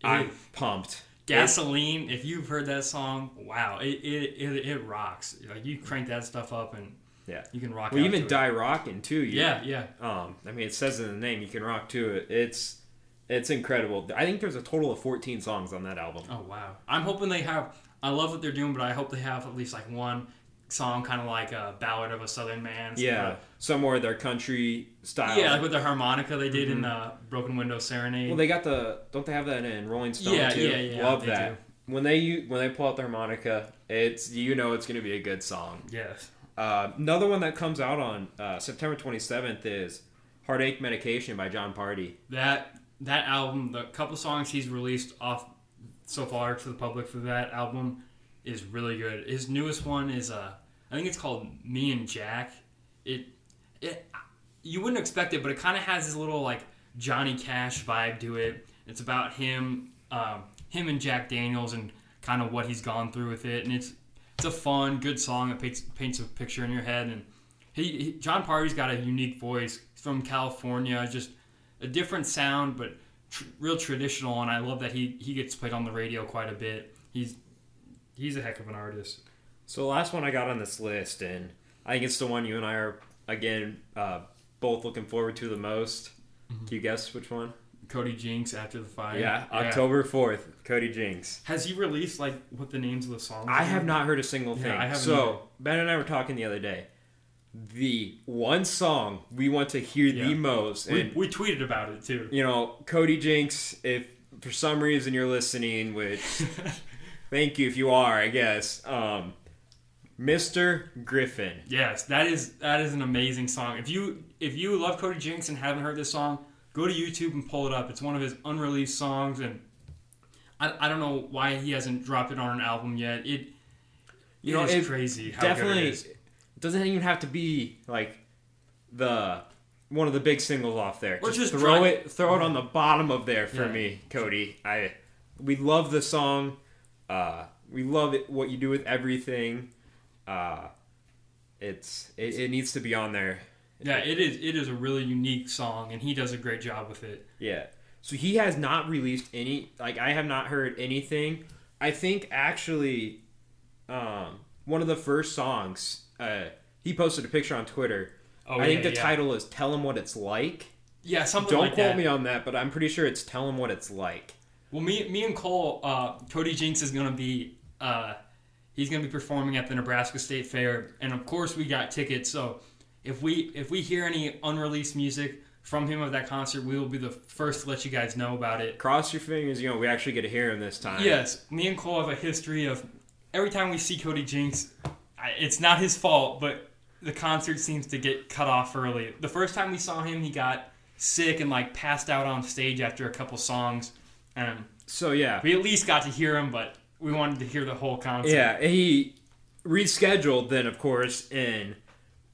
I'm It- pumped. Gasoline. If you've heard that song, wow, it it, it, it rocks. Like you crank that stuff up and Yeah. you can rock. Well, even to it. Die Rockin' too. you- Yeah, yeah. Um, I mean, it says in the name, you can rock to it. It's it's incredible. I think there's a total of 14 songs on that album. Oh wow. I'm hoping they have. I love what they're doing, but I hope they have at least like one song, kind of like a ballad of a Southern man. Yeah, somewhere their country style. Yeah, like with the harmonica they did in the Broken Window Serenade. Mm-hmm. Well, they got the don't they have that in Rolling Stone Yeah, too? yeah, yeah, Love that. do. When they when they pull out the harmonica, it's you know it's gonna be a good song. yes. Uh, another one that comes out on uh, September 27th is "Heartache Medication" by Jon Pardi. That that album, the couple songs he's released off so far to the public for that album is really good. His newest one is uh I think it's called Me and Jack. It it you wouldn't expect it, but it kind of has this little like Johnny Cash vibe to it. It's about him um, him and Jack Daniels and kind of what he's gone through with it, and it's it's a fun, good song. It paints paints a picture in your head, and he, he Jon Pardi's got a unique voice. He's from California, just a different sound, but tr- real traditional. And I love that he he gets played on the radio quite a bit. He's he's a heck of an artist. So the last one I got on this list, and I think it's the one you and I are again uh, both looking forward to the most. Mm-hmm. Can you guess which one? Cody Jinks after the fire. Yeah, October 4th, Cody Jinks. Has he released like what the names of the songs? I have not heard a single Yeah, thing. I haven't so either. Ben and I were talking the other day. The one song we want to hear Yeah. the most, We, and we tweeted about it too. you know, Cody Jinks. If for some reason you're listening, which (laughs) thank you if you are, I guess. Um, Mr. Griffin. Yes, that is that is an amazing song. If you if you love Cody Jinks and haven't heard this song, go to YouTube and pull it up. It's one of his unreleased songs, and I, I don't know why he hasn't dropped it on an album yet. It You know, is it crazy. How definitely it doesn't even have to be like the one of the big singles off there. Just, just throw try- it throw it on the bottom of there for Yeah. me, Cody. I we love the song. Uh, we love it what you do with everything. Uh, it's it, it needs to be on there. Yeah, it is. It is a really unique song, and he does a great job with it. Yeah. So he has not released any like I have not heard anything. I think actually um one of the first songs uh he posted a picture on Twitter. Oh, I think the yeah. title is Tell Him What It's Like. Yeah, something Don't like quote that. me on that, but I'm pretty sure it's Tell Him What It's Like. Well, me, me and Cole, uh, Cody Jinks is gonna be, uh, he's gonna be performing at the Nebraska State Fair, and of course we got tickets. So if we if we hear any unreleased music from him at that concert, we will be the first to let you guys know about it. Cross your fingers, you know, we actually get to hear him this time. Yes, me and Cole have a history of every time we see Cody Jinks, it's not his fault, but the concert seems to get cut off early. The first time we saw him, he got sick and like passed out on stage after a couple songs, and So yeah. we at least got to hear him, but we wanted to hear the whole concert. Yeah, he rescheduled then, of course, and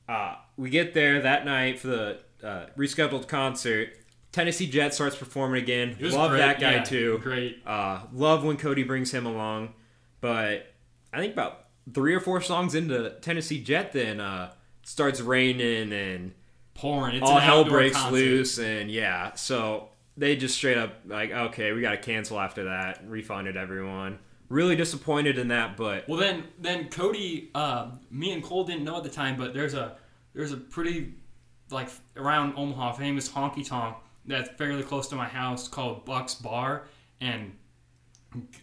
uh, we get there that night for the uh, rescheduled concert. Tennessee Jet starts performing again. Love great, that guy yeah, too. Great. Uh, love when Cody brings him along. But I think about three or four songs into Tennessee Jet, then uh, starts raining and Pouring. It's all hell breaks concert. loose. And yeah, so they just straight up like, okay, we got to cancel after that. Refunded everyone. really disappointed in that. But Well, then, then Cody, uh, me and Cole didn't know at the time, but there's a there's a pretty like around Omaha famous honky tonk that's fairly close to my house called Buck's Bar, and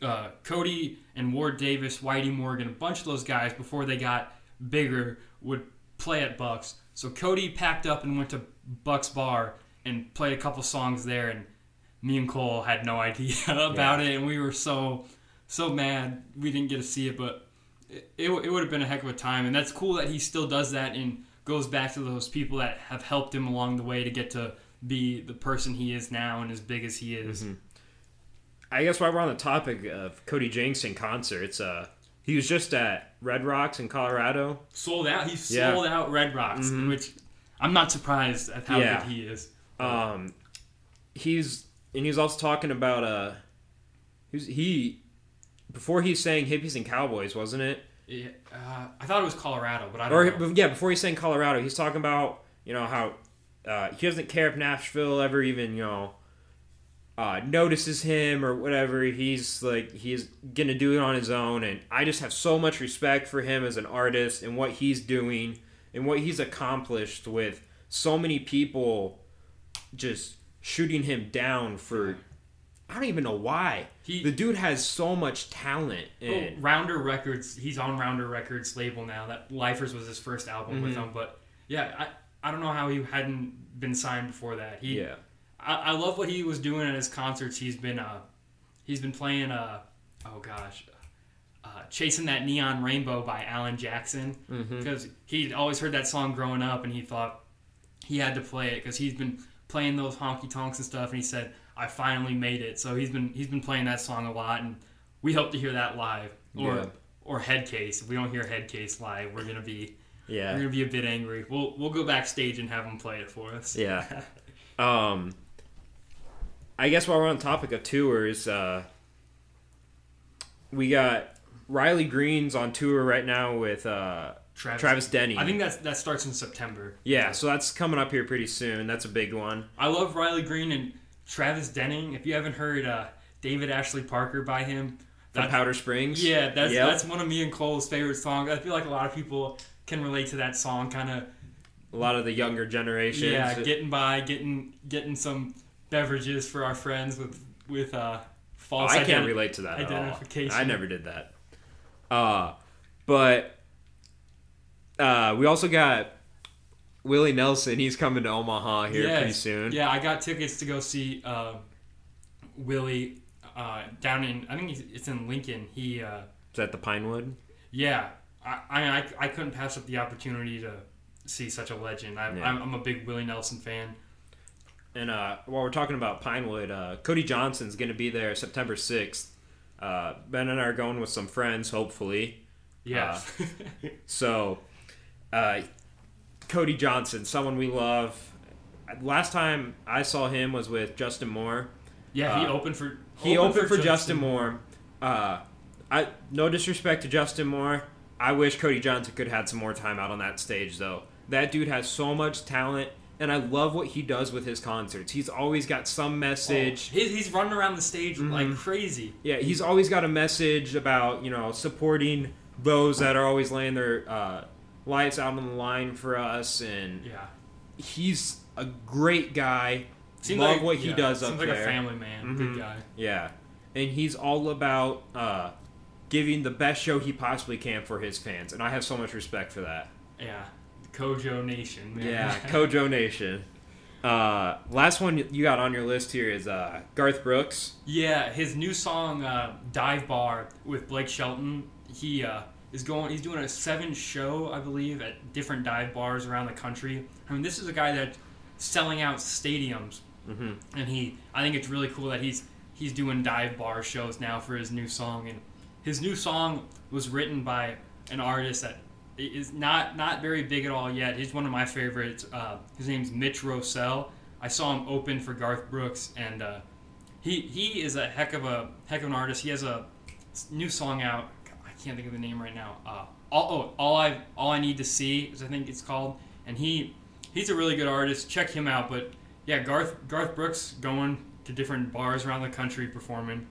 uh, Cody and Ward Davis, Whitey Morgan, a bunch of those guys before they got bigger would play at Bucks. So Cody packed up and went to Bucks Bar and played a couple songs there, and me and Cole had no (laughs) idea about it, and we were so so mad we didn't get to see it, but it, it, it would have been a heck of a time, and that's cool that he still does that and goes back to those people that have helped him along the way to get to be the person he is now and as big as he is. I guess while we're on the topic of Cody Jinks and concerts, uh, he was just at Red Rocks in Colorado. Sold out. He Yeah. sold out Red Rocks, which I'm not surprised at how Yeah. good he is. Um, he's and he was also talking about uh, he, he before he's saying hippies and cowboys, wasn't it? Yeah, uh, I thought it was Colorado, but I don't know. yeah, before he's saying Colorado, he's talking about you know how uh, he doesn't care if Nashville ever even you know uh, notices him or whatever. He's like he's gonna do it on his own, and I just have so much respect for him as an artist and what he's doing and what he's accomplished with so many people just shooting him down for. I don't even know why. He- the dude has so much talent, Oh, and Rounder Records. He's on Rounder Records label now. That Lifers was his first album with Mm-hmm. them, but yeah, I I don't know how he hadn't been signed before that. He yeah, I, I love what he was doing at his concerts. He's been uh he's been playing uh oh gosh uh, chasing that neon rainbow by Alan Jackson Mm-hmm. because he'd always heard that song growing up and he thought he had to play it because he's been playing those honky tonks and stuff and he said I finally made it so he's been he's been playing that song a lot and we hope to hear that live or Yeah. or head case if we don't hear Headcase live we're gonna be yeah. we're gonna be a bit angry we'll we'll go backstage and have him play it for us Yeah. (laughs) um, I guess while we're on the topic of tours, uh, we got Riley Green's on tour right now with uh, Travis, Travis Denny. I think that's that starts in September. yeah, so that's coming up here pretty soon. That's a big one. I love Riley Green and Travis Denning. If you haven't heard uh, David Ashley Parker by him, From that's, Powder Springs. yeah, that's Yep. that's one of me and Cole's favorite songs. I feel like a lot of people can relate to that song. Kind of a lot of the younger generation. yeah, getting by, getting getting some beverages for our friends with with uh, Oh, false. I can't relate to that at all. identification. I never did that. Uh, but uh, we also got Willie Nelson. He's coming to Omaha here Yes. pretty soon. Yeah, I got tickets to go see uh, Willie uh, down in I think it's in Lincoln. He. Uh, Is that the Pinewood? Yeah, I, I I couldn't pass up the opportunity to see such a legend. I, Yeah. I'm, I'm a big Willie Nelson fan. And uh, while we're talking about Pinewood, uh, Cody Johnson's going to be there September 6th. Uh, ben and I are going with some friends, hopefully. Yeah, (laughs) So, uh, Cody Johnson, someone we love. Last time I saw him was with Justin Moore. yeah. He uh, opened for He opened, for, Justin Moore. Uh, I no disrespect to Justin Moore. I wish Cody Johnson could have had some more time out on that stage, though. That dude has so much talent, and I love what he does with his concerts. He's always got some message. He, he's running around the stage Mm-hmm. like crazy. Yeah, he's always got a message about you know supporting those that are always laying their uh, lights out on the line for us, and Yeah, he's a great guy. seems love like what he yeah, does up like there. a family man. Mhm. Good guy. Yeah, and he's all about uh, giving the best show he possibly can for his fans, and I have so much respect for that. Yeah, CoJo Nation. Man. Yeah, (laughs) CoJo Nation. Uh, last one you got on your list here is uh, Garth Brooks. Yeah, his new song uh, "Dive Bar" with Blake Shelton. He uh, is going. He's doing a seven show, I believe, at different dive bars around the country. I mean, this is a guy that's selling out stadiums, Mhm. and he. I think it's really cool that he's he's doing dive bar shows now for his new song. And his new song was written by an artist that is not not very big at all yet. He's one of my favorites. Uh, his name's Mitch Rossell. I saw him open for Garth Brooks, and uh, he he is a heck of a heck of an artist. He has a new song out. Can't think of the name right now. Uh, all oh, all I all I need to see is I think it's called. And he he's a really good artist. Check him out. But yeah, Garth Garth Brooks going to different bars around the country performing.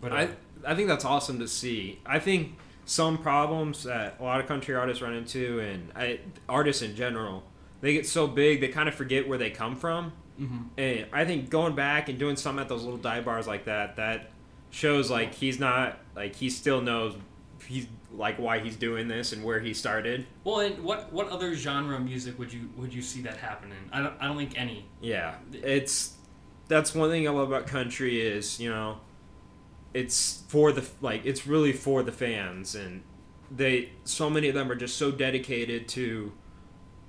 But uh, I I think that's awesome to see. I think some problems that a lot of country artists run into, and I, artists in general, they get so big they kind of forget where they come from. Mhm. And I think going back and doing something at those little dive bars like that, that shows like he's not like he still knows he's like why he's doing this and where he started. well, and what what other genre of music would you would you see that happening? I don't I don't think any. Yeah, it's that's one thing I love about country is you know, it's for the like it's really for the fans and they so many of them are just so dedicated to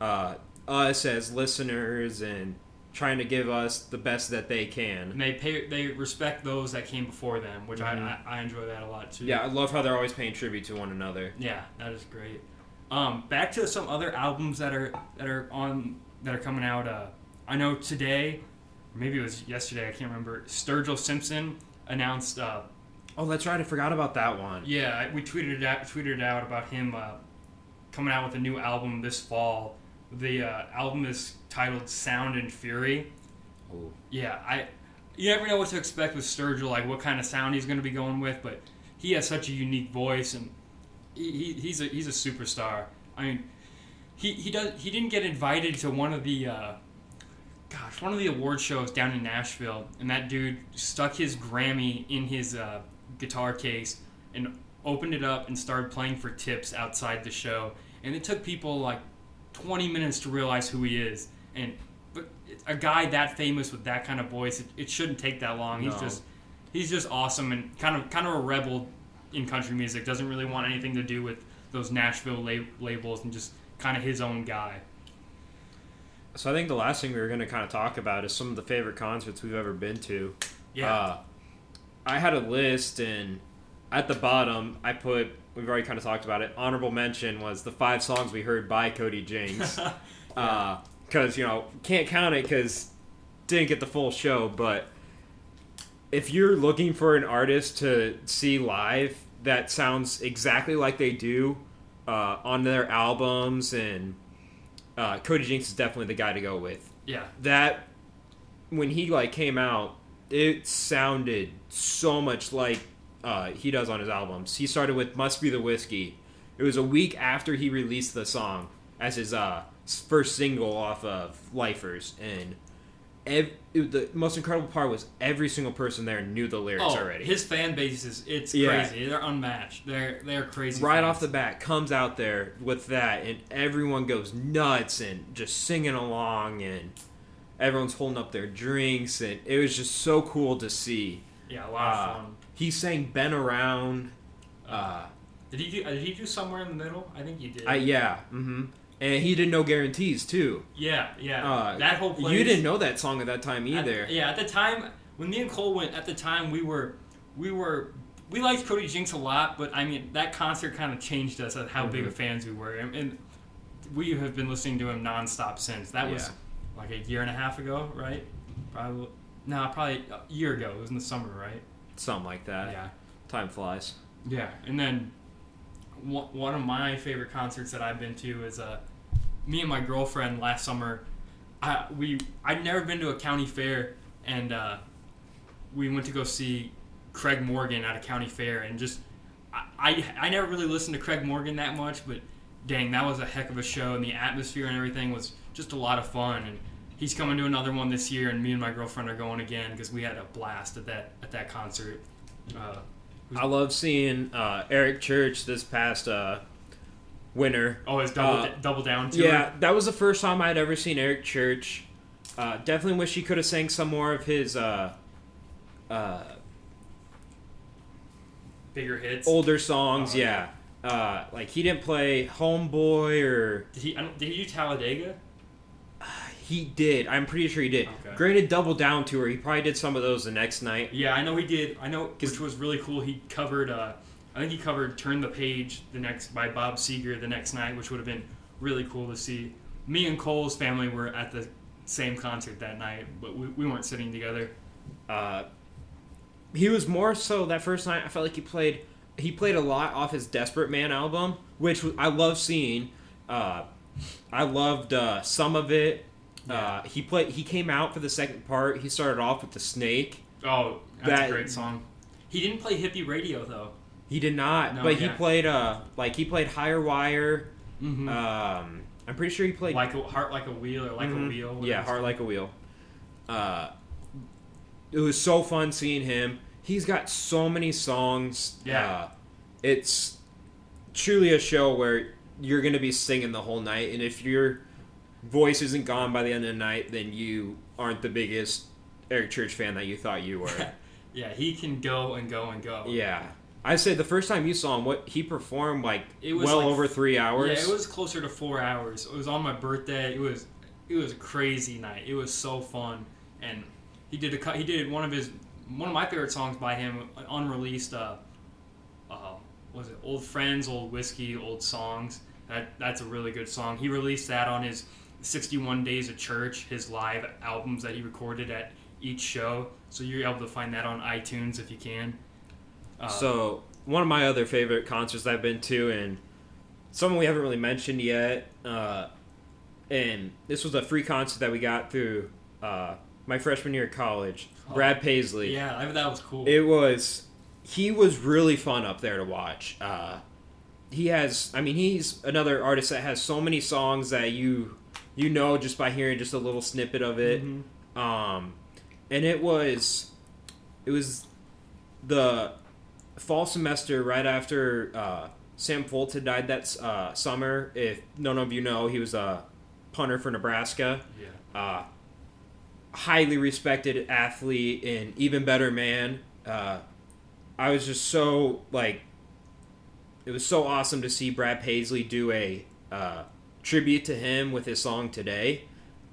uh, us as listeners and trying to give us the best that they can. And they pay they respect those that came before them, which Mhm. I, I I enjoy that a lot too. Yeah, I love how they're always paying tribute to one another. Yeah, that is great. Um, back to some other albums that are that are on that are coming out. Uh, I know today, maybe it was yesterday. I can't remember. Sturgill Simpson announced. Uh, Oh, that's right. I forgot about that one. yeah, we tweeted it out. Tweeted it out about him uh, coming out with a new album this fall. The uh, album is titled Sound and Fury. Oh. Yeah, I. You never know what to expect with Sturgill, like what kind of sound he's going to be going with, but he has such a unique voice, and he, he, he's a he's a superstar. I mean, he he does he didn't get invited to one of the, uh, gosh, one of the award shows down in Nashville, and that dude stuck his Grammy in his uh, guitar case and opened it up and started playing for tips outside the show, and it took people like 20 minutes to realize who he is, and but a guy that famous with that kind of voice, it, it shouldn't take that long. He's just he's just awesome and kind of kind of a rebel in country music. Doesn't really want anything to do with those Nashville lab- labels and just kind of his own guy. So I think the last thing we were going to kind of talk about is some of the favorite concerts we've ever been to. Yeah, Uh, I had a list, and at the bottom, I put. We've already kind of talked about it. Honorable mention was the five songs we heard by Cody Jinks. (laughs) Because you know can't count it because didn't get the full show. But if you're looking for an artist to see live that sounds exactly like they do uh, on their albums, and uh, Cody Jinks is definitely the guy to go with yeah, that when he like came out, it sounded so much like uh, he does on his albums. He started with "Must Be the Whiskey." It was a week after he released the song as his uh, first single off of Lifers, and ev- it, the most incredible part was every single person there knew the lyrics oh, already. his fan base is it's Yeah. crazy. They're unmatched. They're they're crazy. right off the bat comes out there with that and everyone goes nuts and just singing along and everyone's holding up their drinks and it was just so cool to see yeah, a lot Uh, of fun. he sang been around uh Did he do? uh, Did he do somewhere in the middle? I think he did. I, yeah hmm and he did no guarantees too yeah, yeah. uh that whole you didn't know that song at that time At- either yeah, at the time when me and Cole went, at the time we were we were we liked Cody Jinks a lot, but I mean that concert kind of changed us at how big Mhm. of fans we were, and, and we have been listening to him nonstop since. That was Yeah. like a year and a half ago, right? Probably. No, probably a year ago. It was in the summer, right? something like that yeah. time flies Yeah, and then one one of my favorite concerts that I've been to is uh, me and my girlfriend last summer. I we I'd never been to a county fair, and uh, we went to go see Craig Morgan at a county fair, and just I, I I never really listened to Craig Morgan that much, but dang, that was a heck of a show, and the atmosphere and everything was just a lot of fun. And he's coming to another one this year, and me and my girlfriend are going again because we had a blast at that at that concert. Uh, i love seeing uh eric church this past uh winter Oh, it's double Uh, double down to Yeah, that was the first time I'd ever seen Eric Church. Uh, definitely wish he could have sang some more of his uh, uh, bigger hits. older songs. Oh, yeah, uh, like he didn't play Homeboy or Did he? I don't- Did he do Talladega? he did. I'm pretty sure he did. Okay. Granted, Double Down tour. He probably did some of those the next night. Yeah, I know he did. I know, which was really cool. He covered. I think he covered "Turn the Page" the next by Bob Seger the next night, which would have been really cool to see. Me and Cole's family were at the same concert that night, but we, we weren't sitting together. Uh, he was more so that first night. I felt like he played. He played a lot off his Desperate Man album, which I love seeing. Uh, I loved uh, some of it. Yeah. Uh, he played. He came out for the second part. He started off with the snake. Oh, that's That- a great song. He didn't play hippie radio though. He did not, No, but he played uh like he played Higher Wire. Mm-hmm. Um, I'm pretty sure he played like a heart, like a wheel, or like Mhm. a wheel. Yeah, Heart. Like a Wheel. Uh, it was so fun seeing him. He's got so many songs. Yeah. Uh, it's truly a show where you're going to be singing the whole night. And if your voice isn't gone by the end of the night, then you aren't the biggest Eric Church fan that you thought you were. (laughs) Yeah, he can go and go and go. yeah. I say the first time you saw him, what he performed like It was well like- over three hours. Yeah, it was closer to four hours. It was on my birthday. It was it was a crazy night. It was so fun, and he did a cut. He did one of his one of my favorite songs by him, unreleased. Uh, uh, was it old friends, old whiskey, old songs? That that's a really good song. He released that on his 61 Days of Church, his live albums that he recorded at each show. So you're able to find that on iTunes if you can. So one of my other favorite concerts I've been to, and someone we haven't really mentioned yet, uh, and this was a free concert that we got through uh, my freshman year of college. Oh, Brad Paisley. yeah, I, that was cool. It was. He was really fun up there to watch. Uh, he has. I mean, he's another artist that has so many songs that you you know just by hearing just a little snippet of it. Mhm. Um, and it was it was the fall semester right after uh, Sam Foltz had died that uh, summer. If none of you know, he was a punter for Nebraska. yeah. Uh, highly respected athlete and even better man. Uh, I was just so like, it was so awesome to see Brad Paisley do a uh, tribute to him with his song today.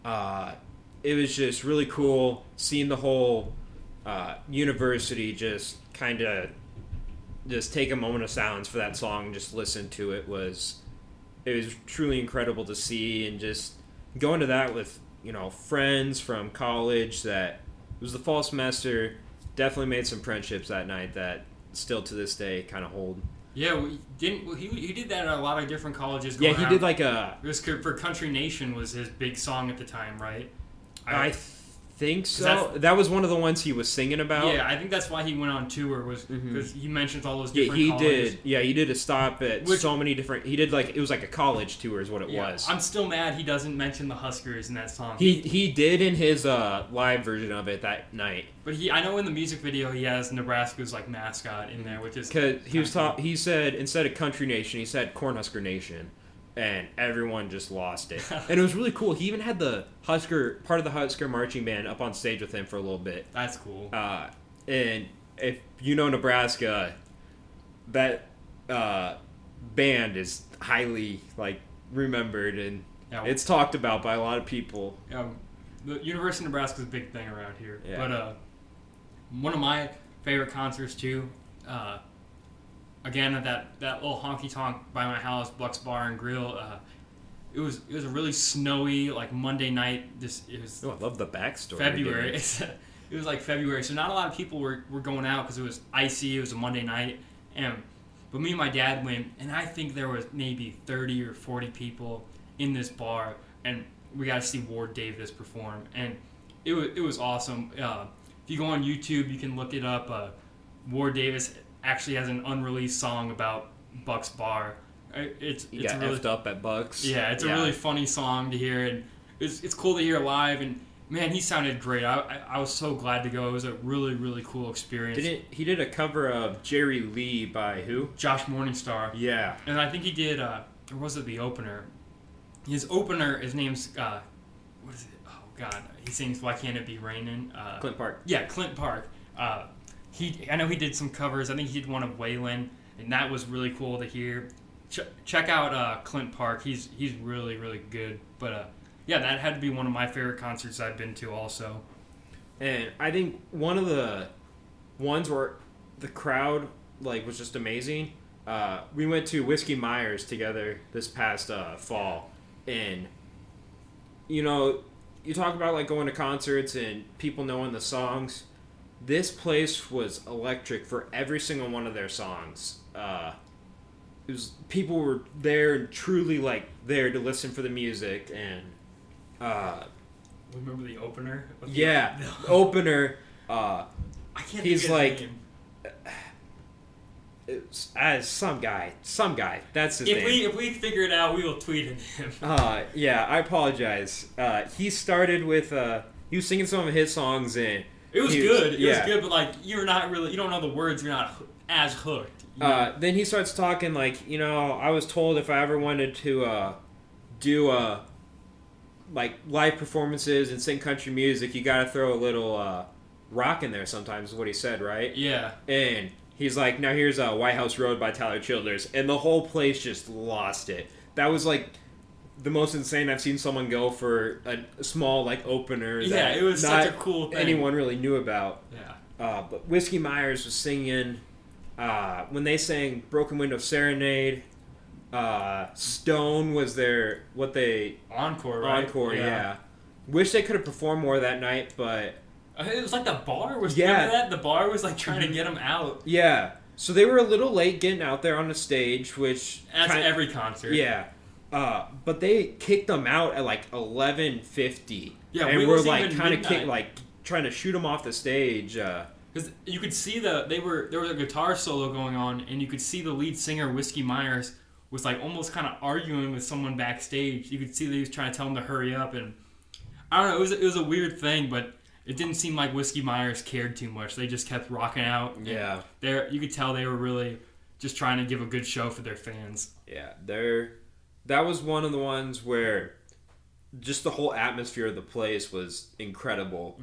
Uh, it was just really cool seeing the whole uh, university just kind of just take a moment of silence for that song and just listen to it was it was truly incredible to see and just go into that with you know friends from college that it was the fall semester definitely made some friendships that night that still to this day kind of hold Yeah, we didn't well, he he did that at a lot of different colleges. yeah he around. did like a it was for Country Nation was his big song at the time, right? i think so that was one of the ones he was singing about yeah, I think that's why he went on tour was because he mentions all those yeah, different he colleges. did. Yeah, he did a stop at Which- so many different. He did like it was like a college tour, is what it Yeah, was. I'm still mad he doesn't mention the Huskers in that song. he he did in his uh, live version of it that night but he, I know in the music video he has Nebraska's like mascot in there, which is because he was kinda ta- He said instead of Country Nation, he said Cornhusker Nation, and everyone just lost it. (laughs) and it was really cool. He even had the Husker part of the Husker marching band up on stage with him for a little bit. That's cool. Uh, and if you know Nebraska, that uh, band is highly like remembered and Yeah, it's talked about by a lot of people. Um, the University of Nebraska is a big thing around here. Yeah. But uh, one of my favorite concerts too. Uh, again, at that that little honky tonk by my house, Bucks Bar and Grill. Uh, it was it was a really snowy like Monday night. This it was Oh, I love the backstory. February. (laughs) it was like February, so not a lot of people were, were going out because it was icy. It was a Monday night, and but me and my dad went, and I think there was maybe thirty or forty people in this bar, and we got to see Ward Davis perform, and it was it was awesome. Uh, if you go on YouTube, you can look it up. Uh, Ward Davis actually has an unreleased song about Bucks Bar. It- It's it's got really effed up at Bucks. yeah, it's a really funny song to hear, and it's, it's cool to hear live. And man, he sounded great. I, I, I was so glad to go. It was a really really cool experience. Did it? He did a cover of Jerry Lee by who? Josh Morningstar, Yeah. and I think he did. Uh, or was it the opener? His opener, his name's uh, what is it? Oh God, he sings "Why Can't It Be Raining." Uh, Clint Park. Yeah, Clint Park. Uh, he, I know he did some covers. I think he did one of Waylon, and that was really cool to hear. Ch- check out uh, Clint Park. He's he's really really good. But uh, yeah, that had to be one of my favorite concerts I've been to. Also, And I think one of the ones where the crowd like was just amazing. Uh, we went to Whiskey Myers together this past uh, fall, and you know, you talk about like going to concerts and people knowing the songs. This place was electric for every single one of their songs. Uh, it was people were there truly like there to listen for the music and. Uh, remember the opener? yeah, (laughs) opener. Uh, I can't. He's think like- name. it's- as some guy, some guy. That's his If name. we if we figure it out, we will tweet at him. Uh, yeah, I apologize. Uh, he started with uh, he was singing some of his songs and It was he good. It yeah. was good, but like you're not really you don't know the words. You're not as hooked. You know? Uh, then he starts talking like, you know, I was told if I ever wanted to uh, do uh, like live performances and sing country music, you got to throw a little uh, rock in there. Sometimes is what he said, right? yeah. And he's like, now here's uh, White House Road by Tyler Childers, and the whole place just lost it. That was like the most insane I've seen someone go for a, small like opener. Yeah, it was not such a cool thing. Anyone really knew about. Yeah. Uh, but Whiskey Myers was singing uh, when they sang "Broken Window Serenade." Uh, Stone was their what they Encore, right? encore. Yeah. Wish they could have performed more that night, but Uh, It was like the bar was. Yeah. That the bar was like trying Mm-hmm. to get them out. yeah. So they were a little late getting out there on the stage, which That's kind- every concert. yeah. Uh, but they kicked them out at like eleven fifty. Yeah, and we're wasn't like kind of kick, like trying to shoot them off the stage. Uh, Because you could see the they were there was a guitar solo going on, and you could see the lead singer Whiskey Myers was like almost kind of arguing with someone backstage. You could see that he was trying to tell him to hurry up, and I don't know. It was it was a weird thing, but it didn't seem like Whiskey Myers cared too much. They just kept rocking out. Yeah. there you could tell they were really just trying to give a good show for their fans. Yeah, there. That was one of the ones where just the whole atmosphere of the place was incredible.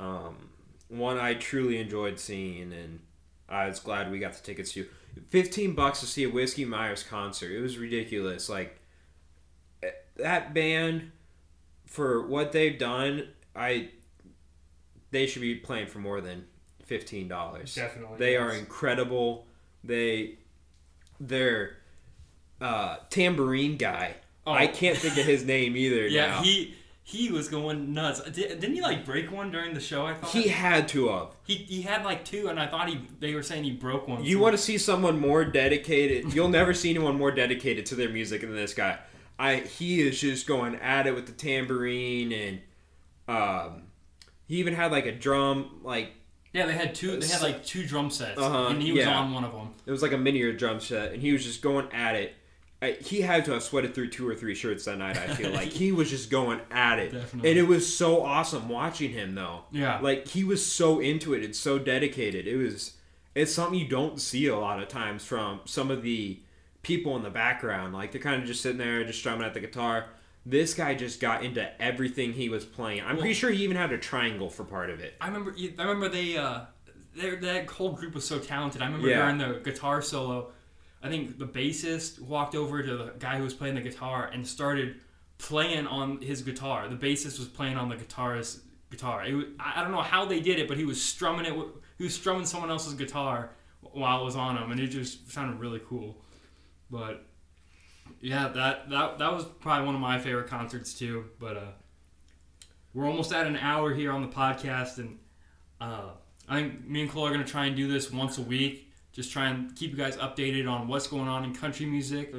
Um, one I truly enjoyed seeing, and I was glad we got the tickets to. Fifteen bucks to see a Whiskey Myers concert. It was ridiculous. Like eh, that band, for what they've done, I they should be playing for more than fifteen dollars. Definitely, they yes. are incredible. They their uh, tambourine guy. Oh. I can't think of his name either. (laughs) Yeah, now. he he was going nuts. Did, didn't he like break one during the show? I thought he had to have. he, he had like two, and I thought he they were saying he broke one. You want to see someone more dedicated? You'll never see anyone more dedicated to their music than this guy. I he is just going at it with the tambourine and um, he even had like a drum like Yeah, they had two. They had like two drum sets, Uh-huh, and he was yeah. on one of them. it was like a mini drum set and he was just going at it. He had to have sweated through two or three shirts that night. I feel like (laughs) he was just going at it, Definitely. and it was so awesome watching him though. Yeah. like he was so into it and so dedicated. It was it's something you don't see a lot of times from some of the people in the background. Like they're kind of just sitting there, just strumming at the guitar. This guy just got into everything he was playing. I'm pretty sure he even had a triangle for part of it. I remember. I remember they. Uh, their that whole group was so talented. I remember Yeah. during the guitar solo, I think the bassist walked over to the guy who was playing the guitar and started playing on his guitar. The bassist was playing on the guitarist's guitar. It was, I don't know how they did it, but he was strumming it. He was strumming someone else's guitar while it was on him, and it just sounded really cool. But yeah, that that that was probably one of my favorite concerts too. But uh, we're almost at an hour here on the podcast, and uh, I think me and Cole are gonna try and do this once a week. Just try and keep you guys updated on what's going on in country music.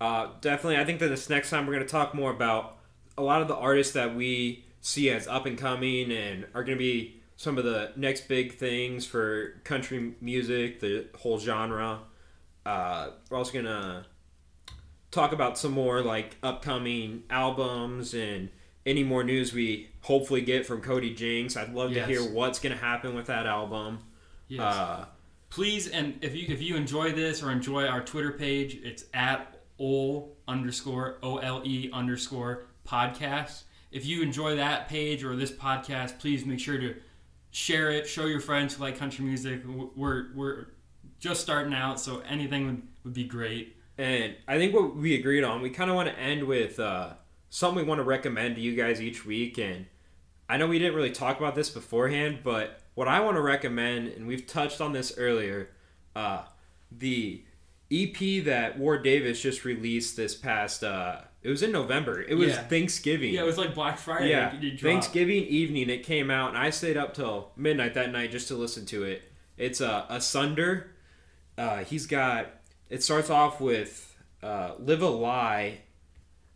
Uh, definitely, I think that this next time we're going to talk more about a lot of the artists that we see as up and coming and are going to be some of the next big things for country music, the whole genre. Uh, we're also going to talk about some more like upcoming albums and any more news we hopefully get from Cody Jinks. I'd love Yes. to hear what's going to happen with that album. Yes. Uh, Please, and if you if you enjoy this or enjoy our Twitter page, it's at ol underscore o l e underscore podcast. If you enjoy that page or this podcast, please make sure to share it. Show your friends who like country music. We're we're just starting out, so anything would, would be great. And I think what we agreed on, we kind of want to end with uh, something we want to recommend to you guys each week. And I know we didn't really talk about this beforehand, but what I want to recommend, and we've touched on this earlier, uh, the EP that Ward Davis just released this past, uh, it was in November. It was Yeah. Thanksgiving. Yeah, it was like Black Friday. Yeah, it- it dropped. Thanksgiving evening it came out, and I stayed up till midnight that night just to listen to it. It's uh, Asunder. Uh, he's got. It starts off with uh, "Live a Lie,"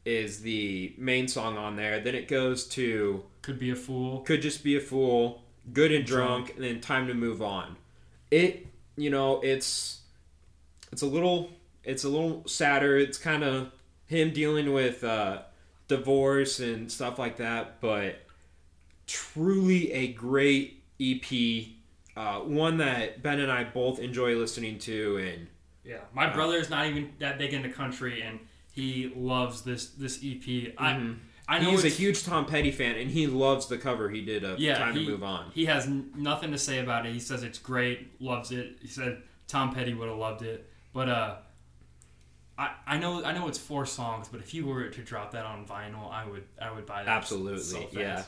is the main song on there. Then it goes to Could be a fool. "Could Just Be a Fool," "Good and Drunk," and then "Time to Move On." It, you know, it's it's a little it's a little sadder. It's kind of him dealing with uh, divorce and stuff like that, but truly a great EP. Uh, one that Ben and I both enjoy listening to, and Yeah, my brother is not even that big into country, and he loves this this EP. I I know he's a huge Tom Petty fan, and he loves the cover he did of yeah. "Time he, to Move On." He has n- nothing to say about it. He says it's great, loves it. He said Tom Petty would have loved it, but uh, I I know I know it's four songs, but if you were to drop that on vinyl, I would I would buy that. Absolutely, so yeah.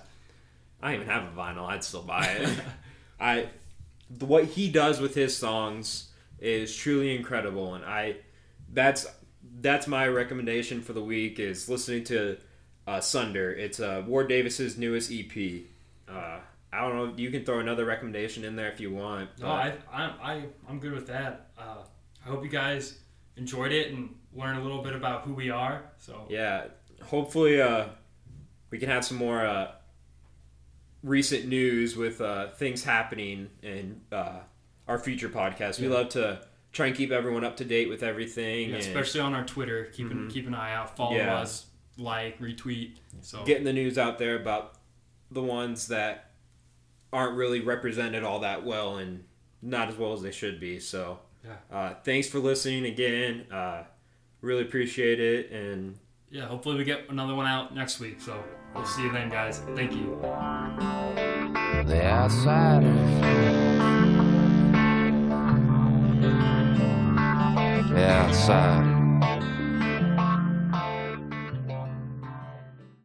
I don't even have a vinyl. I'd still buy it. (laughs) I what he does with his songs is truly incredible, and I that's that's my recommendation for the week is listening to uh, Sunder. It's uh, Ward Davis's newest EP. Uh, I don't know. You can throw another recommendation in there if you want. No, I, I, I, I'm good with that. Uh, I hope you guys enjoyed it and learned a little bit about who we are. So yeah, hopefully uh, we can have some more uh, recent news with uh, things happening in uh, our future podcast. We love to try and keep everyone up to date with everything, yeah, and especially on our Twitter, keep an, keep an eye out, follow Yeah. us, like, retweet. So getting the news out there about the ones that aren't really represented all that well and not as well as they should be. So, Yeah. uh, thanks for listening again. Uh, really appreciate it, and yeah, hopefully we get another one out next week. So we'll see you then, guys. Thank you. The outsiders. The outsiders.